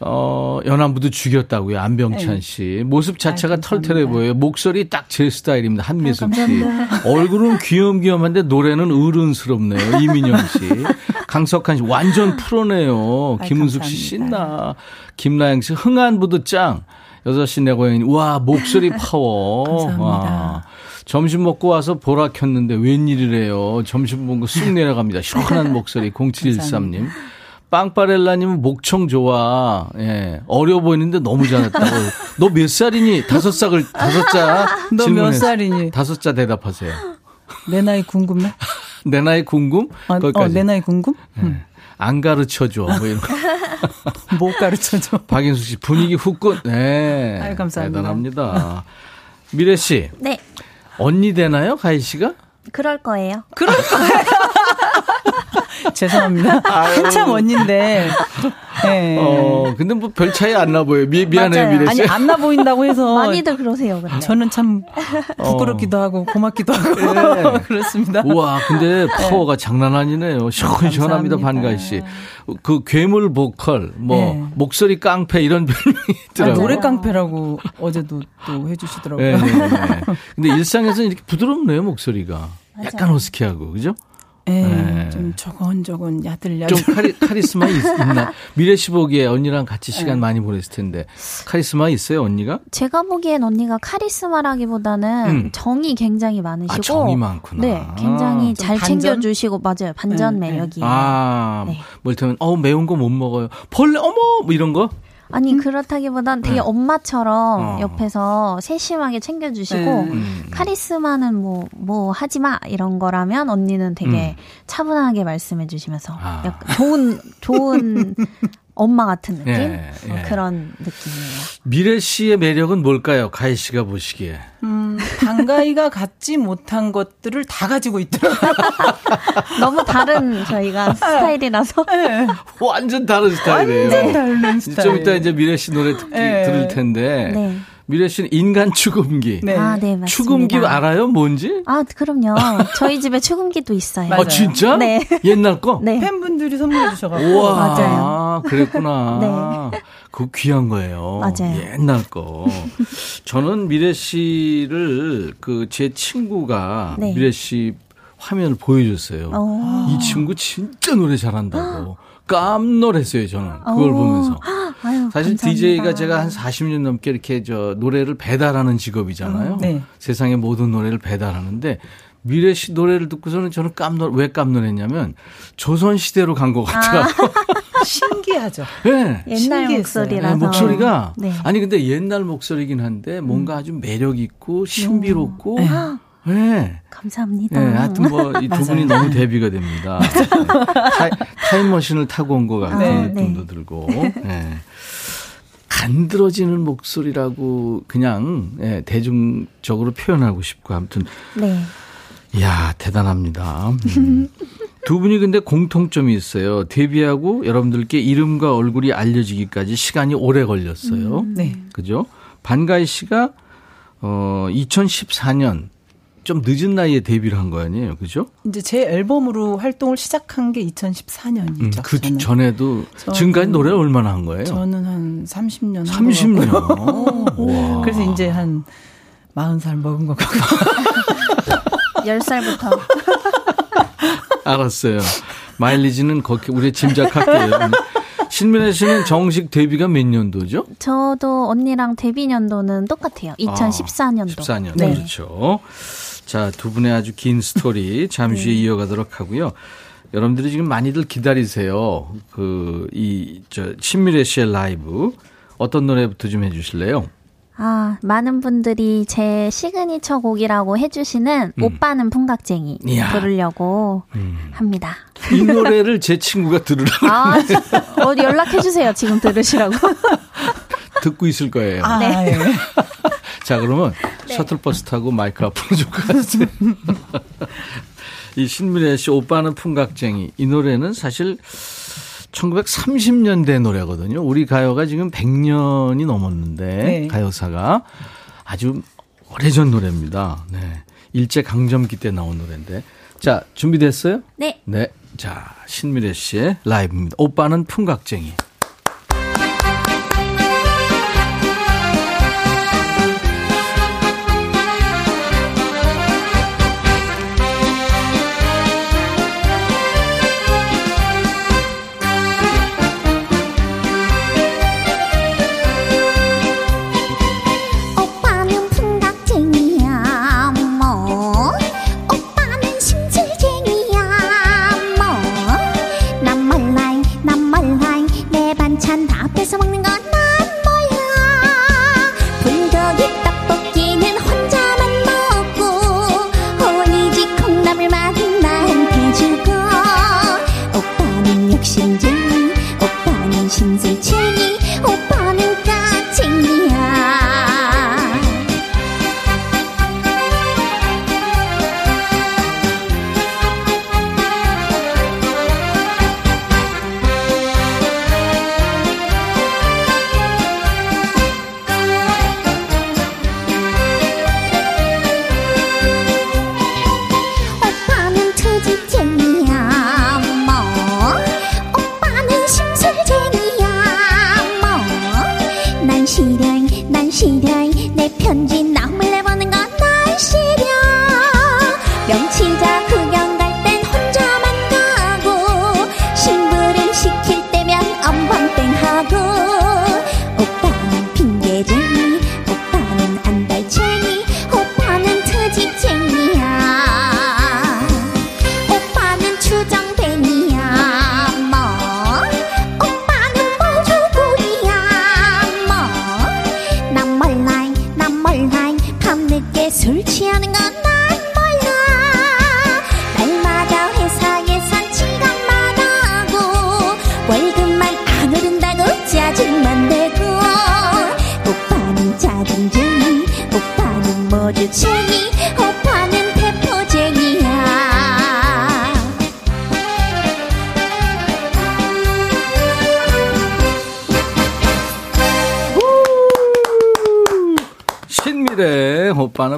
어, 연안부도 죽였다고요. 안병찬 씨. 모습 자체가 네. 감사합니다. 털털해 보여요. 목소리 딱 제 스타일입니다. 한미숙 씨. 얼굴은 귀염귀염한데 노래는 어른스럽네요. 이민영 씨. [laughs] 강석한 씨. 완전 프로네요. 아이, 김은숙 씨 감사합니다. 신나. 김나영 씨. 흥한부도 짱. 여섯 시내 고양이. 와, 목소리 파워. [laughs] 감사합니다. 와. 점심 먹고 와서 보라 켰는데 웬일이래요. 점심 먹고 쑥 내려갑니다. 시원한 [laughs] 목소리 0713님. 빵빠렐라님은 목청 좋아. 예. 어려 보이는데 너무 잘했다고. 너 몇 살이니? 다섯 살을, 다섯 자. 너 몇 살이니? 다섯 자 대답하세요. 내 나이 궁금해? [laughs] 내 나이 궁금? 어, 어, 거기까지. 내 나이 궁금? 예. 안 가르쳐 줘. 뭐 이런 거. [laughs] 못 가르쳐 줘. [laughs] 박인숙 씨 분위기 후끈. 네. 아유, 감사합니다. 대단합니다. 미래 씨. 네. 언니 되나요? 가희 씨가? 그럴 거예요. [laughs] 죄송합니다. 한참 언니인데. 네. 어, 근데 뭐 별 차이 안 나 보여요. 미, 미안해요. 미래 씨. 아니 안 나 보인다고 해서 많이들 그러세요, 근데. 저는 참 부끄럽기도 하고 고맙기도 하고 네. [laughs] 그렇습니다. 우와, 근데 파워가 장난 아니네요. 시원시원합니다. 반가희 씨. 그 괴물 보컬, 뭐, 네. 목소리 깡패 이런 [laughs] 별명이 아, 있더라고요. 노래 깡패라고 어제도 또 해주시더라고요. 네, 네, 네. 근데 일상에서는 이렇게 부드럽네요, 목소리가. 약간 허스키하고, 그죠? 네, 네. 좀 저건저건 야들야들. 좀 카리, [laughs] 카리스마 있, 나 미래 씨 보기에 언니랑 같이 시간 많이 보냈을 텐데. 카리스마 있어요, 언니가? 제가 보기엔 언니가 카리스마라기보다는 음. 정이 굉장히 많으시고 아, 정이 많구나. 네, 굉장히 좀잘 반전? 챙겨주시고 맞아요. 반전 네, 네. 매력이에요. 아, 네. 뭐 이를테면, 어, 매운 거 못 먹어요. 벌레, 어머! 뭐 이런 거? 아니 그렇다기보단 되게 네. 엄마처럼 어. 옆에서 세심하게 챙겨주시고 네. 음. 카리스마는 뭐뭐 하지 마 이런 거라면 언니는 되게 차분하게 말씀해 주시면서 음. 아. 약간 좋은 좋은 [laughs] 엄마 같은 느낌 예, 어, 예. 그런 느낌이에요. 미래 씨의 매력은 뭘까요? 가희 씨가 보시기에. 음, 방가이가 갖지 못한 것들을 다 가지고 있더라고요. [laughs] 너무 다른 저희가 스타일이라서. 네. 완전 다른 스타일이에요. 완전 다른 스타일. 좀 이따 이제 미래 씨 노래 듣기, 네. 들을 텐데. 네. 미래 씨는 인간 추금기. 네. 아, 네, 맞습니다. 추금기 알아요? 뭔지? 아, 그럼요. 저희 집에 추금기도 있어요. 맞아요. 아, 진짜? 네. 옛날 거? 네. 팬분들이 선물해 주셔가지고. 우와, 맞아요. 그랬구나. 그거 귀한 거예요. 맞아요. 옛날 거. 저는 미래 씨를 그 제 친구가 네. 미래 씨 화면을 보여줬어요. 어. 이 친구 진짜 노래 잘한다고. 깜놀했어요, 저는. 그걸 어. 보면서. 아유, 사실 감사합니다. DJ가 제가 한 40년 넘게 이렇게 저 노래를 배달하는 직업이잖아요. 네. 세상의 모든 노래를 배달하는데 미래 씨 노래를 듣고서는 저는 깜놀 왜 깜놀했냐면 조선 시대로 간 것 같더라고요. [laughs] 신기하죠. 네. 옛날 신기했어요. 목소리라서. 네, 목소리가 네. 아니 근데 옛날 목소리긴 한데 뭔가 아주 매력 있고 신비롭고 네. 네. 감사합니다. 네, 하여튼 뭐 이 두 분이 너무 대비가 됩니다. [laughs] 네. 타이, 타임머신을 타고 온 것 같은 네. 느낌도 들고. 네. 간드러지는 목소리라고 그냥 예, 대중적으로 표현하고 싶고 아무튼 네. 이야 대단합니다. 음. 두 분이 근데 공통점이 있어요. 데뷔하고 여러분들께 이름과 얼굴이 알려지기까지 시간이 오래 걸렸어요. 네. 그죠? 반가이 씨가 어 2014년 좀 늦은 나이에 데뷔를 한 거 아니에요, 그죠? 이제 제 앨범으로 활동을 시작한 게 음, 2014년이죠. 그 전에도 지금까지 노래를 얼마나 한 거예요? 저는 한 30년. 30년. [laughs] 와. 그래서 이제 한 40살 먹은 것 같고. [laughs] 10살부터. [laughs] 알았어요. 마일리지는 거기 우리 짐작할게요. 신미래 씨는 정식 데뷔가 몇 년도죠? 저도 언니랑 데뷔 년도는 똑같아요. 2014년도. 14년. 네. 그렇죠. 자, 두 분의 아주 긴 스토리 잠시 후에 이어가도록 하고요. 여러분들이 지금 많이들 기다리세요. 그, 이, 저, 신미래 씨의 라이브. 어떤 노래부터 좀 해주실래요? 아, 많은 분들이 제 시그니처 곡이라고 해주시는 오빠는 풍각쟁이 음. 이야. 음. 부르려고 합니다. 이 노래를 제 친구가 들으라고 아, [laughs] 어디 연락해주세요. 지금 들으시라고. [laughs] 듣고 있을 거예요. 아, 네. 예. [laughs] 자, 그러면 네. 셔틀버스 타고 마이크 앞으로 좀 가세요. 이 신미래 씨 오빠는 풍각쟁이. 이 노래는 사실 1930년대 노래거든요. 우리 가요가 지금 100년이 넘었는데 네. 가요사가 아주 오래전 노래입니다. 네. 일제 강점기 때 나온 노래인데. 자, 준비됐어요? 네. 네. 자, 신미래 씨의 라이브입니다. 오빠는 풍각쟁이.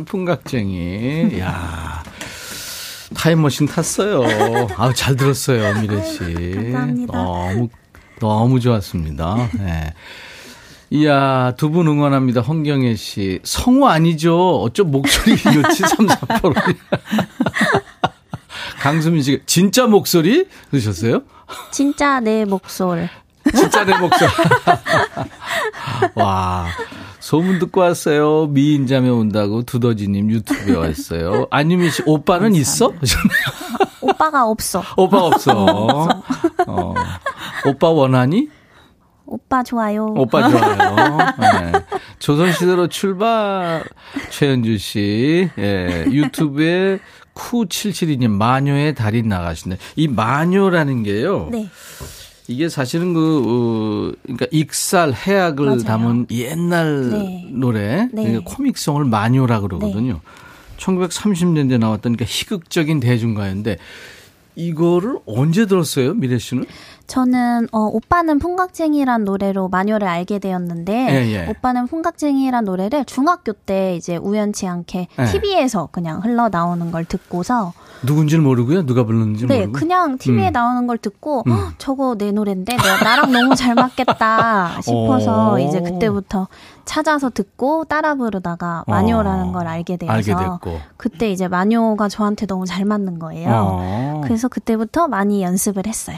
풍각쟁이. 야 타임머신 탔어요. 아우, 잘 들었어요, 미래 씨. 감사합니다. 너무, 너무 좋았습니다. 네. 이야, 두 분 응원합니다. 홍경혜 씨. 성우 아니죠? 어쩜 목소리 [laughs] 좋지? 3, 4%. [laughs] 강수민 씨가, 진짜 목소리? 그러셨어요? 진짜 내 목소리. 진짜 내 목소리. [laughs] 와. 소문 듣고 왔어요. 미인자매 온다고 두더지님 유튜브에 왔어요. 안유미 씨, 오빠는 있어? 오빠가 없어. 오빠가 [laughs] 없어. 어. 오빠 원하니? 오빠 좋아요. 오빠 좋아요. 네. 조선시대로 출발, 최현주 씨. 예, 유튜브에 쿠772님, 마녀의 달인 나가신데. 이 마녀라는 게요. 네. 이게 사실은 그, 어, 그러니까 익살, 해악을 맞아요. 담은 옛날 네. 노래. 네. 그러니까 코믹성을 마녀라 그러거든요. 1930년대 나왔던 그러니까 희극적인 대중가요인데 이거를 언제 들었어요, 미래 씨는? 저는 어, 오빠는 풍각쟁이란 노래로 마녀를 알게 되었는데 예, 예. 오빠는 풍각쟁이란 노래를 중학교 때 이제 우연치 않게 예. TV에서 그냥 흘러 나오는 걸 듣고서 누군지는 모르고요. 누가 불렀는지 네 모르고. 그냥 TV에 음. 나오는 걸 듣고 음. "헉, 저거 내 노래인데 내가 나랑 너무 잘 맞겠다 [laughs] 싶어서 오. 이제 그때부터 찾아서 듣고 따라 부르다가 마녀라는 걸 알게 되어서 알게. 그때 이제 마녀가 저한테 너무 잘 맞는 거예요. 어. 그래서 그때부터 많이 연습을 했어요.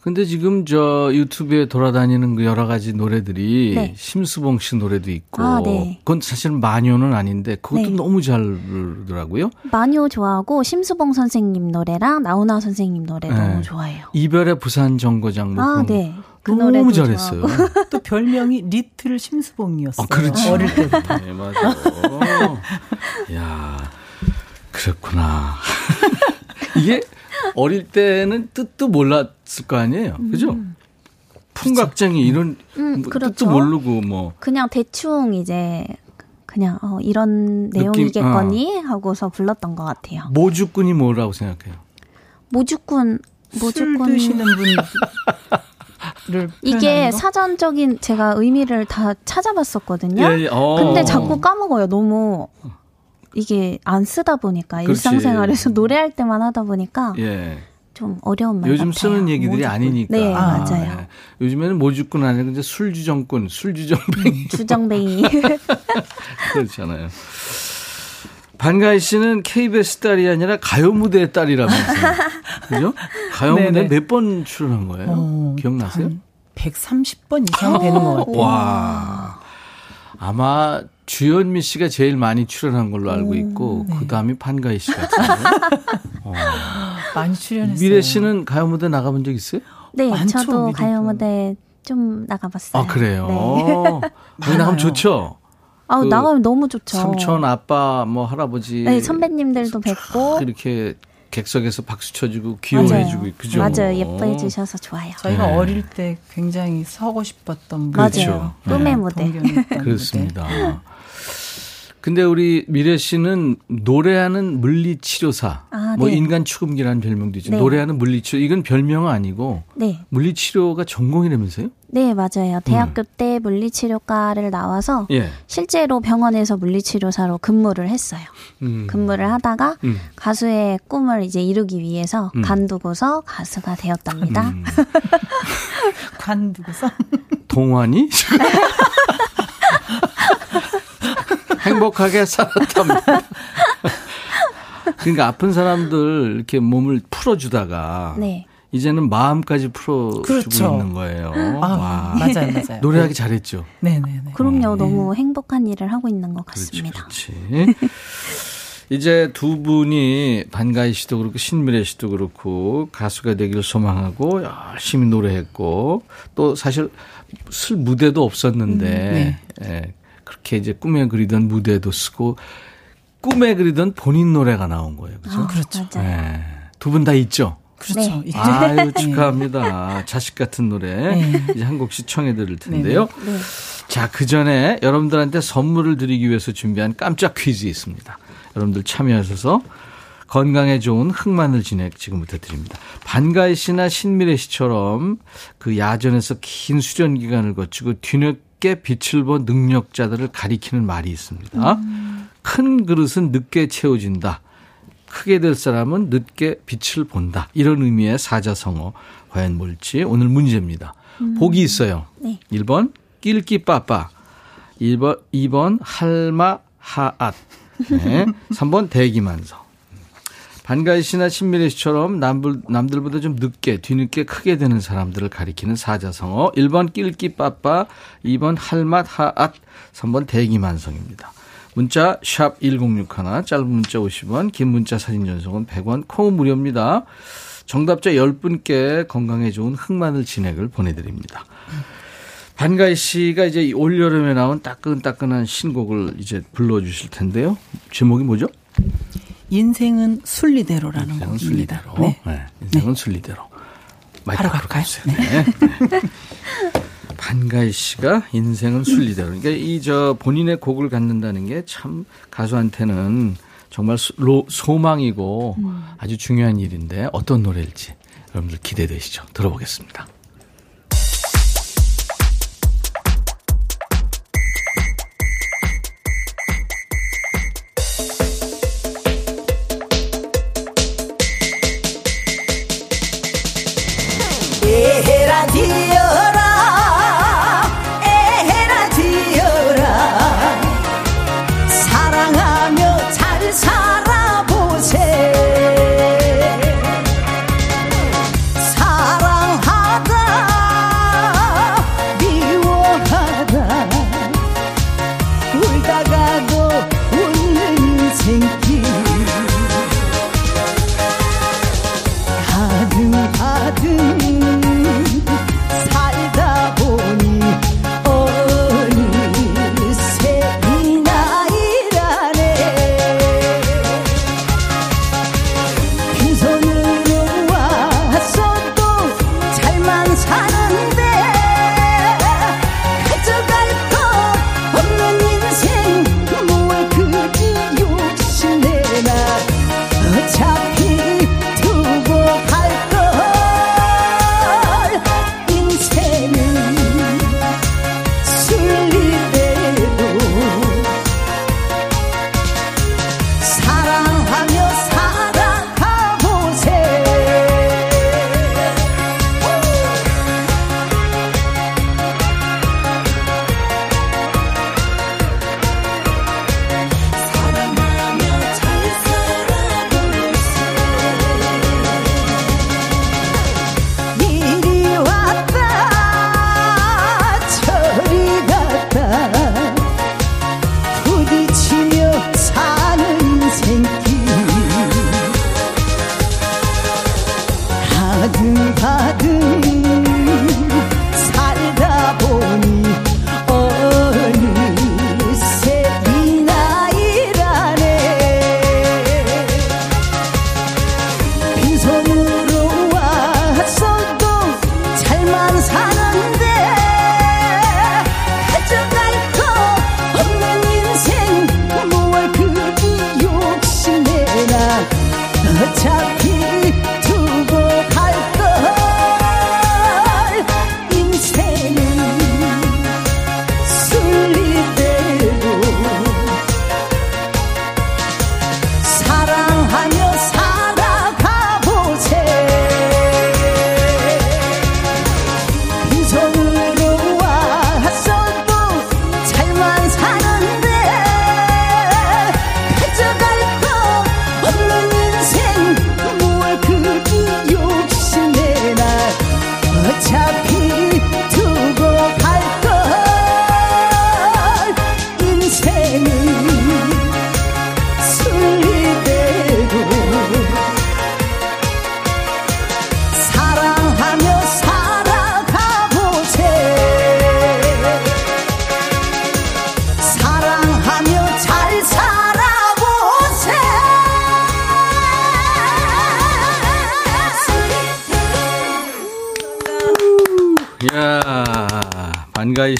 근데 지금 저 유튜브에 돌아다니는 그 여러 가지 노래들이 네. 심수봉 씨 노래도 있고 아, 네. 그건 사실 마녀는 아닌데 그것도 네. 너무 잘 부르더라고요. 마녀 좋아하고 심수봉 선생님 노래랑 나훈아 선생님 노래 네. 너무 좋아해요. 이별의 부산 정거장 뭐 아, 네. 그 너무 노래도 잘했어요. 또 별명이 리틀 심수봉이었어요. 아, 그렇지. 어릴 때부터. [laughs] 네, 맞아. 야, 그렇구나. [laughs] 이게 어릴 때는 뜻도 몰랐 을 거 아니에요. 그죠? 풍각쟁이 이런 음, 뭐 그렇죠. 뜻도 모르고 뭐 그냥 대충 이제 그냥 어, 이런 내용이겠거니 하고서 불렀던 것 같아요. 모주꾼이 뭐라고 생각해요? 모주꾼 술 모주꾼 드시는 분을 [laughs] 이게? 사전적인 제가 의미를 다 찾아봤었거든요. 예, 예. 어. 근데 자꾸 까먹어요. 너무 이게 안 쓰다 보니까 그렇지. 일상생활에서 노래할 때만 하다 보니까 예. 좀 어려운 말 요즘 같아요. 쓰는 얘기들이 모주꾼. 아니니까. 네, 아, 맞아요. 예. 요즘에는 모주꾼 아니고 이제 술주정꾼, 술주정뱅이 주정뱅이. [laughs] 그렇잖아요. 반가희 씨는 KBS 딸이 아니라 가요 무대의 딸이라면서요. 그죠? 가요 무대. 몇 번 출연한 거예요? 어, 기억나세요? 한 130번 이상 되는 것 [gasps] 같아요. 와. 아마 주현미 씨가 제일 많이 출연한 걸로 알고 있고 네. 그 다음이 판가희 씨 같은데. [laughs] 어. 많이 출연했어요. 미래 씨는 가요 무대 나가본 적 있어요? 네, 많죠, 저도 미리도. 가요 무대 좀 나가봤어요. 아 그래요. 네. [laughs] 나가면 좋죠. 아 그 나가면 너무 좋죠. 삼촌, 아빠, 뭐 할아버지. 네, 선배님들도 뵙고 이렇게 객석에서 박수 쳐주고 귀여워해주고 맞아요. 그죠? 맞아요. 예뻐해 주셔서 좋아요. 저희가 네. 어릴 때 굉장히 서고 싶었던 무대. 그렇죠. 맞아요. 네. 꿈의 무대. 동경했던 그렇습니다. 근데 우리 미래 씨는 노래하는 물리치료사, 아, 뭐 네. 인간 추금기라는 별명도 있죠. 네. 노래하는 물리치료 이건 별명은 아니고 네. 물리치료가 전공이라면서요? 네, 맞아요. 대학교 때 물리치료과를 나와서 예. 실제로 병원에서 물리치료사로 근무를 했어요. 음. 근무를 하다가 음. 가수의 꿈을 이제 이루기 위해서 음. 간두고서 가수가 되었답니다. 음. [laughs] 관두고서 동환이 [laughs] 행복하게 살았답니다. 그러니까 아픈 사람들 이렇게 몸을 풀어주다가 네. 이제는 마음까지 풀어주고 그렇죠. 있는 거예요. 아, 와. 맞아요, 맞아요. [laughs] 노래하기 잘했죠. 네 네 네. 그럼요. 너무 행복한 일을 하고 있는 것 그렇지, 같습니다. 그렇지. 이제 두 분이 반가희 씨도 그렇고 신미래 씨도 그렇고 가수가 되기를 소망하고 열심히 노래했고 또 사실 쓸 무대도 없었는데 예, 그렇게 이제 꿈에 그리던 무대도 쓰고 꿈에 그리던 본인 노래가 나온 거예요. 그죠? 아, 그렇죠. 맞아요. 두분 다 있죠? 그렇죠. 네. 이때 아유, [laughs] 축하합니다. 자식 같은 노래. 네. 이제 한 곡씩 청해 드릴 텐데요. 네. 자, 그 전에 여러분들한테 선물을 드리기 위해서 준비한 깜짝 퀴즈 있습니다. 여러분들 참여하셔서 건강에 좋은 흑마늘 진액 지금부터 드립니다. 반가희 씨나 신미래 씨처럼 그 야전에서 긴 수련 기간을 거치고 뒤늦 게 빛을 본 능력자들을 가리키는 말이 있습니다. 큰 그릇은 늦게 채워진다. 크게 될 사람은 늦게 빛을 본다. 이런 의미의 사자성어. 과연 뭘지 오늘 문제입니다. 복이 있어요. 네. 1번 낄끼빠빠. 1번, 2번 할마 하앗. 네. 3번 대기만성. 반가희 씨나 신미래 씨처럼 남들, 남들보다 좀 늦게, 뒤늦게 크게 되는 사람들을 가리키는 사자성어. 1번 낄끼빠빠, 2번 할맛 하앗, 3번 대기만성입니다. 문자 샵 1061, 짧은 문자 50원, 긴 문자 사진 전송은 100원, 콩 무료입니다. 정답자 10분께 건강에 좋은 흑마늘 진액을 보내드립니다. 반가희 씨가 이제 올여름에 나온 따끈따끈한 신곡을 이제 불러주실 텐데요. 제목이 뭐죠? 인생은 순리대로라는 인생은 곡입니다. 순리대로. 네. 네. 인생은 순리대로. 마이크 바로 갈까요? 가주세요. 네. 네. 반가희 씨가 인생은 순리대로. 그러니까 이 저 본인의 곡을 갖는다는 게 참 가수한테는 정말 소- 로- 소망이고 아주 중요한 일인데 어떤 노래일지 여러분들 기대되시죠? 들어보겠습니다. 에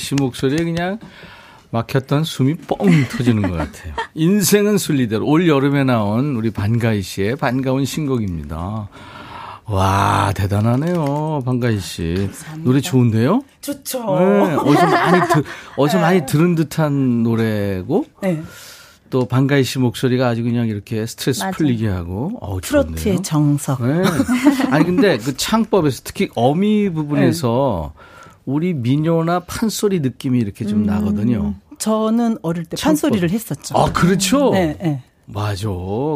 씨 목소리에 그냥 막혔던 숨이 뻥 터지는 것 같아요. 인생은 순리대로 올 여름에 나온 우리 반가희 씨의 반가운 신곡입니다. 와, 대단하네요. 반가희 씨. 노래 좋은데요? 좋죠. 네, 어제 많이 들, 어제 많이 들은 듯한 노래고, 네. 또 반가이 씨 목소리가 아주 그냥 이렇게 스트레스 맞아요. 풀리게 하고 어우, 트로트의 좋네요. 정석. 네. 아니 근데 그 창법에서 특히 어미 부분에서 우리 민요나 판소리 느낌이 이렇게 좀 나거든요. 저는 어릴 때 창법. 판소리를 했었죠. 아 그렇죠. 네, 네. 맞아.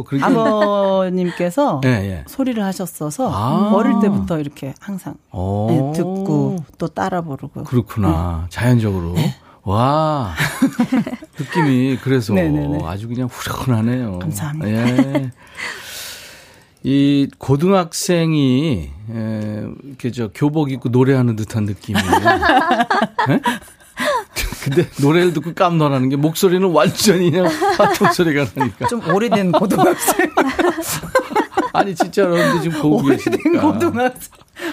그러니까 아버님께서 [laughs] 예, 예. 소리를 하셨어서 아. 어릴 때부터 이렇게 항상 어. 네, 듣고 또 따라 부르고. 그렇구나. 자연적으로. 와. [laughs] 느낌이 그래서 네네네. [laughs] 아주 그냥 후련하네요. 감사합니다. 예. 이 고등학생이 에, 이렇게 저 교복 입고 노래하는 듯한 느낌이에요. 예? [laughs] 근데 노래를 듣고 깜놀하는 게 목소리는 완전히 그냥 화통 소리가 나니까. 좀 오래된 고등학생. [laughs] 아니 진짜 여러분들 지금 보고 오래된 계시니까. 고등학생.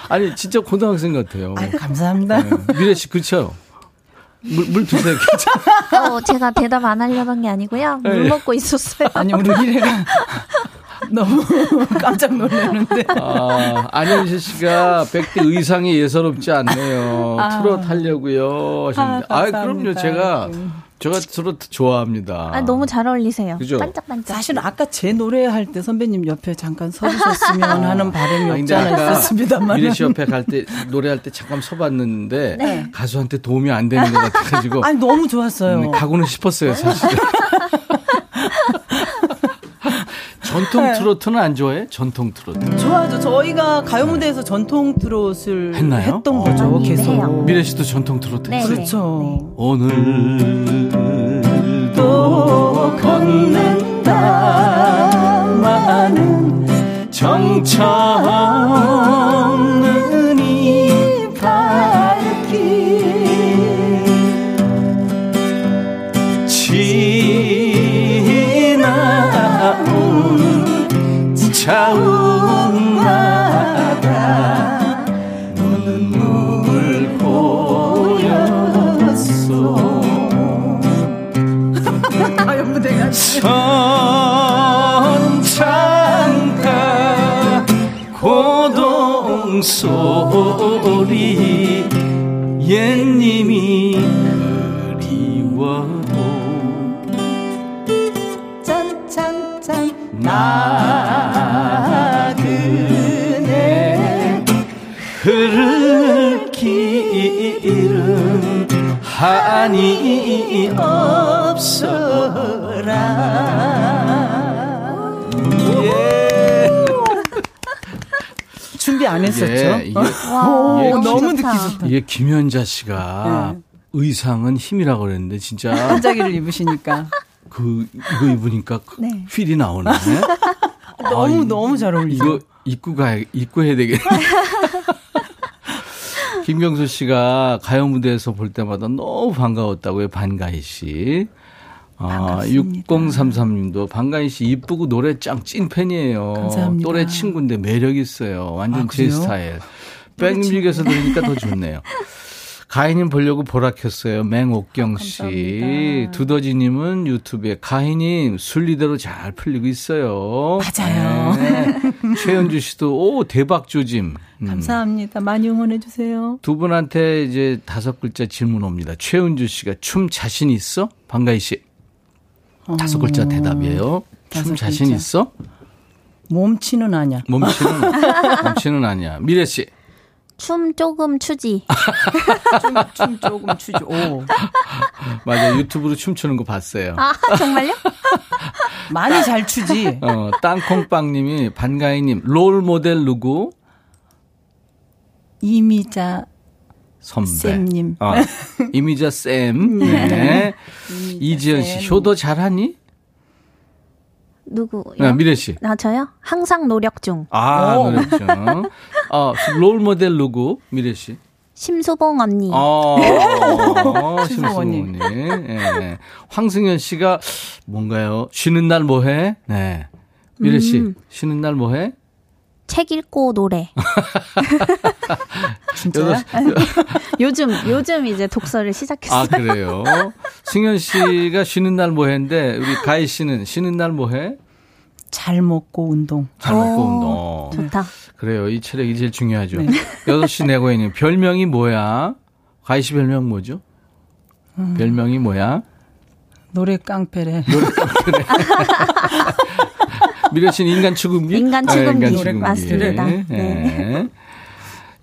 아니 진짜 고등학생 같아요. 아, 감사합니다. 네. 미래 씨 그렇죠? 물, 물 드세요. 괜찮아요. 어, 제가 대답 안 하려던 게 아니고요. 물 네. 먹고 있었어요. 아니 우리 미래가 [laughs] 너무 깜짝 놀랐는데. 아, 안현실 씨가 백대 의상이 예사롭지 않네요. 아. 트롯 하려고요. 하셨는데. 아, 아, 감사합니다. 그럼요. 제가, 제가 트로트 좋아합니다. 아, 너무 잘 어울리세요. 그죠? 반짝반짝. 사실 아까 제 노래할 때 선배님 옆에 잠깐 서 주셨으면 하는 바람이 아, 없지 근데 않아 아까 있었습니다만. 미래 씨 옆에 갈 때, 노래할 때 잠깐 서 봤는데, 네. 가수한테 도움이 안 되는 것 같아가지고. 아니 너무 좋았어요. 음, 가고는 싶었어요, 사실. [laughs] 전통 네. 트로트는 안 좋아해? 전통 트로트. 좋아하죠. 저희가 가요 무대에서 전통 트롯을 했나요? 했던 거죠. 어. 계속. 해요. 미래 씨도 전통 트로트 네, 했어요? 그렇죠. 오늘도 걷는다 많은 정처 없는 차운마다 눈물 무대가 천창가 고동 소리 옛님이 그리워 짠짠짠. 나 한이 없어라 예. 준비 안 했었죠? 예, 이게, 와, 예, 너무. 듣기 좋다. 이게 김현자 씨가 네. 의상은 힘이라고 그랬는데 진짜 [laughs] 반짝이를 입으시니까 그 이거 입으니까 그 네. 휠이 나오네. [laughs] 너무 아, 이- 너무 잘 어울리죠. 이거 입고 가 입고 해야 되겠네. [laughs] 김경수 씨가 가요 무대에서 볼 때마다 너무 반가웠다고요, 반가희 씨. 아, 반갑습니다. 6033님도 반가희 씨 이쁘고 노래 짱 찐팬이에요. 감사합니다. 또래 친구인데 매력 있어요. 완전 아, 제? 스타일. 백뮤직에서 들으니까 더 좋네요. 가희님 보려고 보라 켰어요. 맹옥경 씨. 감사합니다. 두더지 님은 유튜브에 가희님 순리대로 잘 풀리고 있어요. 맞아요. 네. 최현주 씨도 오 대박 조짐. 음. 감사합니다. 많이 응원해 주세요. 두 분한테 이제 다섯 글자 질문 옵니다. 최은주 씨가 춤 자신 있어? 반가희 씨. 다섯 글자 대답이에요. 춤 다섯 자신 글자. 있어? 몸치는 아니야. 몸치는 [laughs] 몸치는 아니야. 미래 씨. 춤 조금 추지. 춤, 춤 조금 추죠. 오. [laughs] 맞아 유튜브로 춤추는 거 봤어요. 아, 정말요? [laughs] 많이 잘 추지. 어, 땅콩빵님이 반가희님 롤 모델 누구? 이미자 선배. 쌤님. 어, 이미자 쌤. [laughs] 네. 이지연 씨 효도 잘하니? 누구요? 네, 미래 씨. 아, 저요? 항상 노력 중. 아, 오. 노래 중. 어, 롤 모델 누구? 미래 씨. 심수봉 언니. 어, [laughs] 언니. 심수봉 언니. 예. 황승현 씨가 뭔가요? 쉬는 날 뭐 해? 네. 미래 씨, 음. 쉬는 날 뭐 해? 책 읽고 노래. [laughs] 진짜요? [laughs] 요즘, 요즘 이제 독서를 시작했어요. 아, 그래요? 승현 씨가 쉬는 날뭐 했는데, 우리 가희 씨는 쉬는 날 뭐 해? 잘 먹고 운동. 잘 먹고 오, 운동. 좋다. 그래요. 이 체력이 제일 중요하죠. 네. 여섯 시 내고 있는 별명이 뭐야? 가희 씨 별명 뭐죠? 음. 별명이 뭐야? 노래 깡패래. [laughs] 미래 씨는 인간 추금기? 인간 아, 추금기. 인간 노래 맞습니다. 네. 네.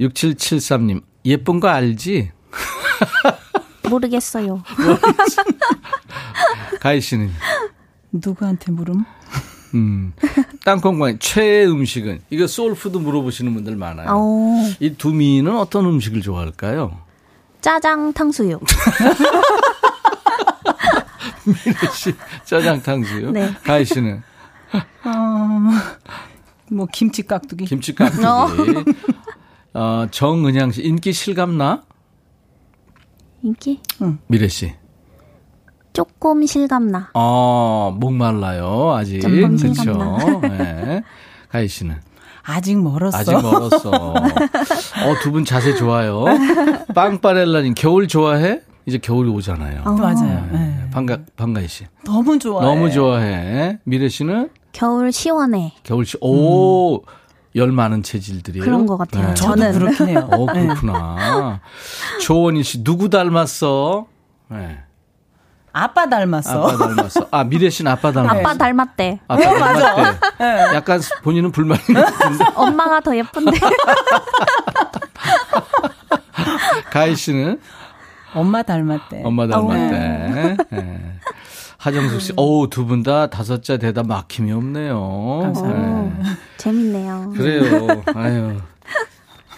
6773님, 예쁜 거 알지? 모르겠어요. [laughs] 가희 씨는? 누구한테 물음? 음. 땅콩광 최애 음식은? 이거 soul food 물어보시는 분들 많아요. 어, 이두 미인은 어떤 음식을 좋아할까요? 짜장 탕수육. 미래 씨, 짜장 탕수요? 네. 가희 씨는? 어, 뭐 김치 깍두기. 김치 깍두기. 어, 정은양 씨, 인기 실감나? 인기? 미래 씨. 조금 실감나. 어, 목말라요, 아직. 조금 그렇죠. 실감나. 네. [laughs] 가희 씨는? 아직 멀었어. 아직 멀었어. 어, 두 분 자세 좋아요. [laughs] 빵빠렐라님, 겨울 좋아해? 이제 겨울이 오잖아요. 어. 맞아요. 네. 반가, 반가희 씨. 너무 좋아해. 너무 좋아해. 미래 씨는? 겨울 시원해. 겨울 씨, 오, 열 많은 체질들이에요. 그런 것 같아요. 네. 저는. 그렇긴 해요. 어, 그렇구나. 조원희 씨, 누구 닮았어? 네. 아빠 닮았어. 아빠 닮았어. 아, 미래 씨는 아빠 닮았어. 아빠 닮았대. 아빠 닮았대. 약간 본인은 불만이 같은데. 엄마가 더 예쁜데. [laughs] 가희 씨는 엄마 닮았대. 엄마 닮았대. 예. 하정숙 씨, 어우, 두 분 다 다섯자 대답 막힘이 없네요. 감사합니다. 예. 재밌네요. 그래요. 아유.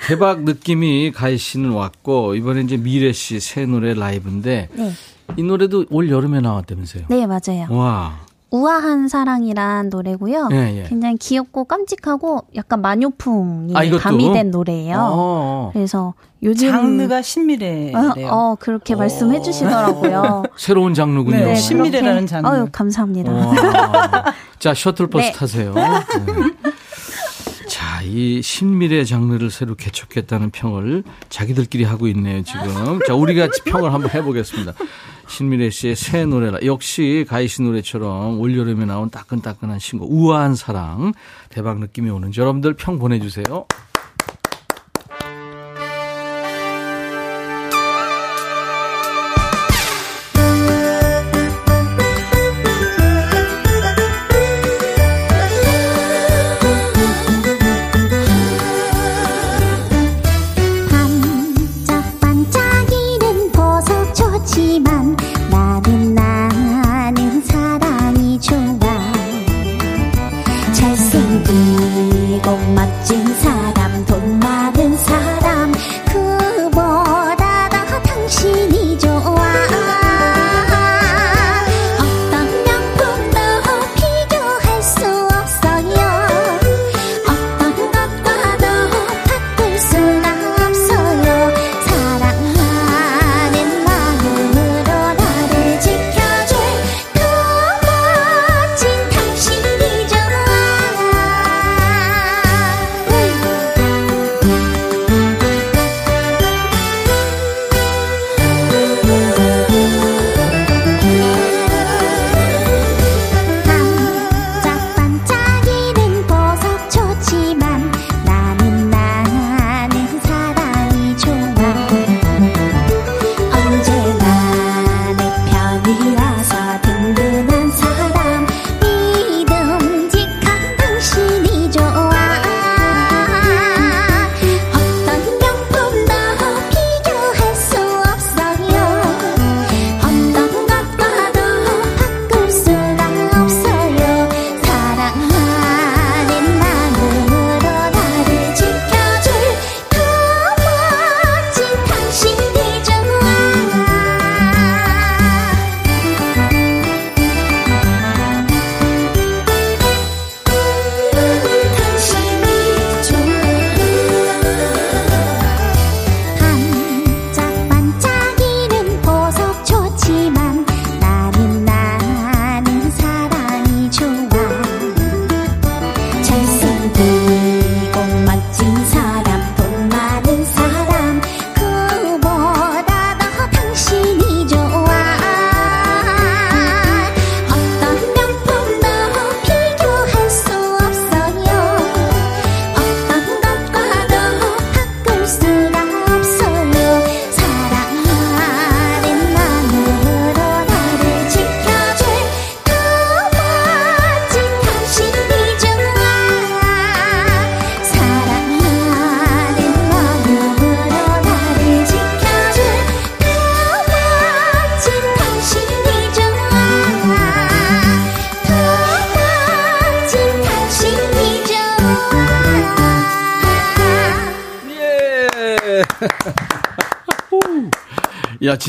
대박 느낌이 가희 씨는 왔고, 이번에 이제 미래 씨 새 노래 라이브인데, 네. 이 노래도 올 여름에 나왔다면서요? 네, 맞아요. 와. 우아한 사랑이란 노래고요. 예, 예. 굉장히 귀엽고 깜찍하고 약간 마녀풍이 아? 가미된 노래예요. 어. 그래서 요즘 장르가 신미래래요. 어, 어, 그렇게 말씀해 주시더라고요. [laughs] 새로운 장르군요. 네, 네, 신미래라는 장르. 아유, 감사합니다. 와. 자, 셔틀버스 네. 타세요. 네. [laughs] 자, 이 신미래 장르를 새로 개척했다는 평을 자기들끼리 하고 있네요, 지금. 자, 우리 같이 평을 한번 해보겠습니다. 신미래 씨의 새 노래라. 역시 가희 씨 노래처럼 올여름에 나온 따끈따끈한 신곡, 우아한 사랑. 대박 느낌이 오는지 여러분들 평 보내주세요.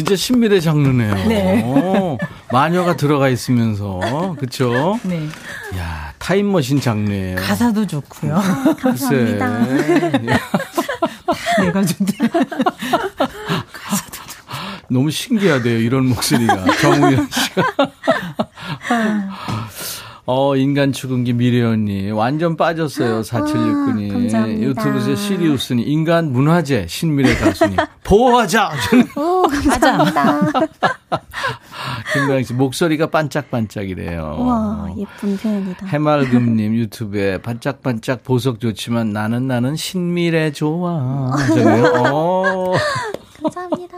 진짜 신미래 장르네요. 네. 어, 마녀가 들어가 있으면서, 그쵸? 네. 야, 타임머신 장르예요. 가사도 좋고요. 글쎄. 내가 준대. 너무 신기하대요, 이런 목소리가. 정우현 씨가. 어, 인간 죽은기 미래 언니. 완전 빠졌어요, 4769님. 감사합니다. 유튜브에서 시리우스니. 인간 문화재, 신미래 가수님. 보호하자! 오, 감사합니다. [laughs] 김광희 씨, 목소리가 반짝반짝이래요. 우와, 예쁜 표현이다. 해맑음님 유튜브에 반짝반짝 보석 좋지만 나는 나는 신미래 좋아. 어, 감사합니다.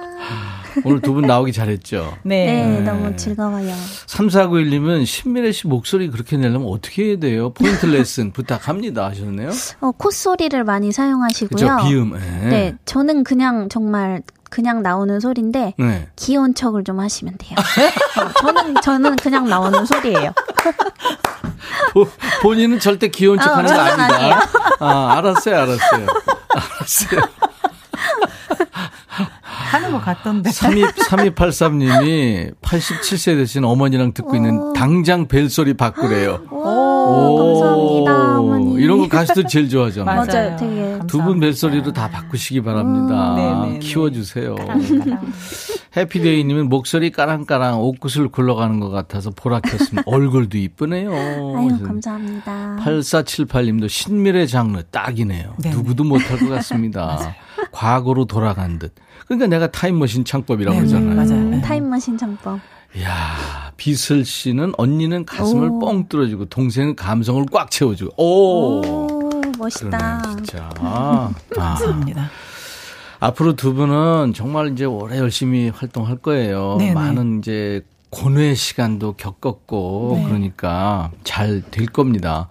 오늘 두 분 나오기 잘했죠? 네. 네, 너무 즐거워요. 3491님은 신미래 씨 목소리 그렇게 내려면 어떻게 해야 돼요? 포인트 레슨 부탁합니다 하셨네요. 어, 콧소리를 많이 사용하시고요. 그죠? 비음. 네. 네, 저는 그냥 정말 그냥 나오는 소리인데 네. 귀여운 척을 좀 하시면 돼요. 어, 저는 저는 그냥 나오는 소리예요. 보- 본인은 절대 귀여운 척 아, 하는 거 아니에요. 아니다. 아, 알았어요, 알았어요. 알았어요. 하는 것 같던데. 32, 3283님이 87세 되신 어머니랑 듣고 있는 당장 벨소리 바꾸래요. 오, 감사합니다, 어머니. 이런 거 가수들 제일 좋아하잖아요. [laughs] 맞아요. 맞아요, 되게. 두 분. 벨소리로 다 바꾸시기 바랍니다. 네, 네, 네. 키워주세요. [laughs] 해피데이님은 목소리 까랑까랑 옷구슬 굴러가는 것 같아서 보라 켰습니다. [laughs] 얼굴도 이쁘네요. 아유, 감사합니다. 8478님도 신미래 장르 딱이네요. 네네. 누구도 못할 것 같습니다. 과거로 돌아간 듯. 그러니까 내가 타임머신 창법이라고 네네, 그러잖아요. 맞아요. 음, 타임머신 창법. 이야, 비슬 씨는 언니는 가슴을 오. 뻥 뚫어주고 동생은 감성을 꽉 채워주고. 오, 오, 멋있다. 그러네 진짜. 아, [laughs] 감사합니다. 앞으로 두 분은 정말 이제 오래 열심히 활동할 거예요. 네네. 많은 이제 고뇌 시간도 겪었고 네. 그러니까 잘 될 겁니다.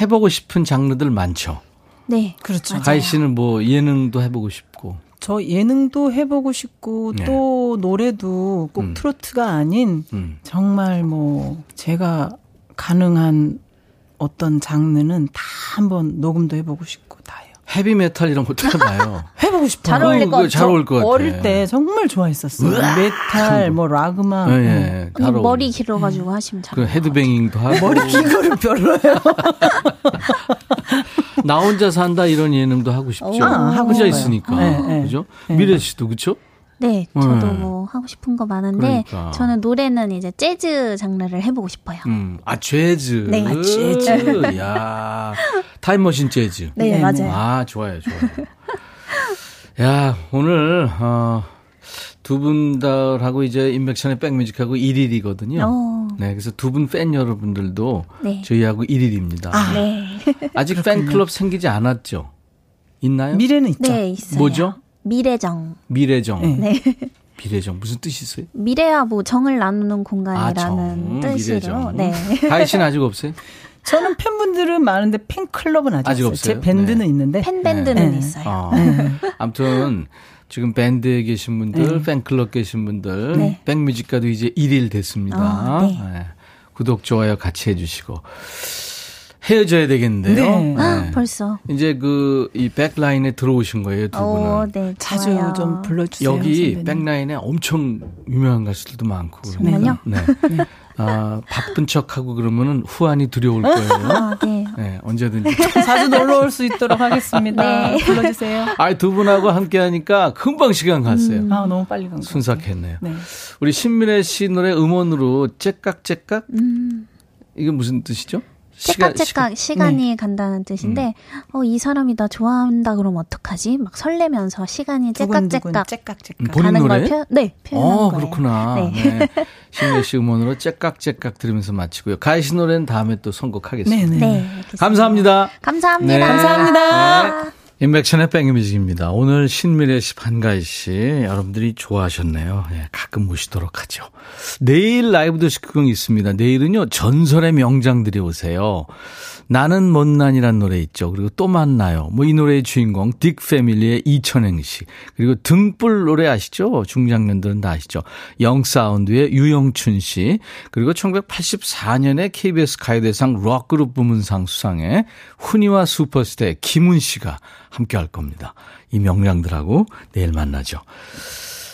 해보고 싶은 장르들 많죠. 네. 그렇죠. 가희 씨는 뭐 예능도 해보고 싶고. 저 예능도 해보고 싶고 네. 또 노래도 꼭 음. 트로트가 아닌 음. 정말 뭐 제가 가능한 어떤 장르는 다 한번 녹음도 해보고 싶고 다요. 헤비메탈 이런 것도 해봐요. [laughs] 해보고 싶어요. 잘 어울릴 것 그거 잘저 어울릴 것 같아. 어릴 때 정말 좋아했었어요. 메탈, 뭐 락음악. 예, 네. 예. 잘 언니 어울려. 머리 길어가지고 하시면 잘. 그 headbanging도 하고. 머리 긴 거는 별로예요. [laughs] 나 혼자 산다 이런 예능도 하고 싶죠. 아, 하고 혼자 싶어요. 있으니까. 네, 네. 그죠? 네. 미래 씨도 그렇죠? 네, 저도 음. 뭐 하고 싶은 거 많은데 그러니까. 저는 노래는 이제 재즈 장르를 해보고 싶어요. 음. 아, 재즈. 네. 아, 재즈. 야 타임머신 재즈. 네, 네, 맞아요. 네. 아, 좋아요, 좋아요. 야, 오늘, 어, 두 분들하고 이제 인백션의 백뮤직하고 1일이거든요. 어, 네, 그래서 두 분 팬 여러분들도 네. 저희하고 1일입니다. 네, 아직 팬클럽 생기지 않았죠? 있나요? 미래는 있죠. 네 있어요. 뭐죠? 미래정. 미래정. 네. 네, [laughs] 미래정. 무슨 뜻이 있어요? 미래와 뭐 정을 나누는 아, 공간이라는 정. 뜻으로. 미래정. 네. [laughs] 가희 씨는 아직 없어요? 저는 팬분들은 많은데 팬클럽은 아직, 아직 없어요. 제? 밴드는 네. 있는데. 팬 밴드는 네. 있어요. 어. 아무튼 지금 밴드에 계신 분들, 팬클럽 계신 분들, 네. 백뮤직가도 이제 1일 됐습니다. 아, 네. 네. 구독, 좋아요 같이 해주시고. 헤어져야 되겠는데요. 네. 아, 벌써. 이제 그, 이 백라인에 들어오신 거예요, 두 분은. 어, 네, 자주 좋아요. 좀 불러주세요. 여기 선배님. 백라인에 엄청 유명한 가수들도 많고. 정말요? [laughs] 네. 아, 바쁜 척하고 그러면은 후안이 두려울 거예요. [laughs] 아, 네. 네, 언제든지. 자주 놀러 올 수 있도록 하겠습니다. 네. 불러주세요. 아, 두 분하고 함께 하니까 금방 시간 갔어요. 아, 너무 빨리 간 거. 순삭했네요. 네. 우리 신민혜 씨 노래 음원으로 째깍째깍 음. 이게 무슨 뜻이죠? 째깍째깍 시간이 간다는 뜻인데 어, 이 사람이 나 좋아한다 그러면 어떡하지? 막 설레면서 시간이 째깍째깍 째깍째깍. 본인 가는 노래? 걸 표, 네, 표현한 어, 거예요. 그렇구나. 네. 네. 신민혜 씨 음원으로 째깍째깍 들으면서 마치고요. 가희 씨 노래는 다음에 또 선곡하겠습니다. 네네. 네, 알겠습니다. 감사합니다. 감사합니다. 네. 감사합니다. 인백션의 백뮤직입니다. 오늘 신미래 씨, 반가희 씨, 여러분들이 좋아하셨네요. 예, 가끔 모시도록 하죠. 내일 라이브 도시극이 있습니다. 내일은요, 전설의 명장들이 오세요. 나는 못난이란 노래 있죠. 그리고 또 만나요. 뭐 이 노래의 주인공 딕 패밀리의 이천행 씨. 그리고 등불 노래 아시죠? 중장년들은 다 아시죠? 영사운드의 유영춘 씨. 그리고 1984년에 KBS 가요대상 록그룹 부문상 수상에 훈이와 슈퍼스타의 김훈 씨가 함께 할 겁니다. 이 명량들하고 내일 만나죠.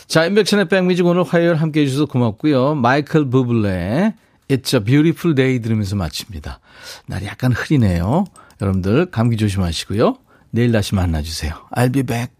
자, 인백천의 백뮤직 오늘 화요일 함께 해주셔서 고맙고요. 마이클 부블레의 It's a Beautiful Day 들으면서 마칩니다. 날이 약간 흐리네요. 여러분들 감기 조심하시고요. 내일 다시 만나주세요. I'll be back.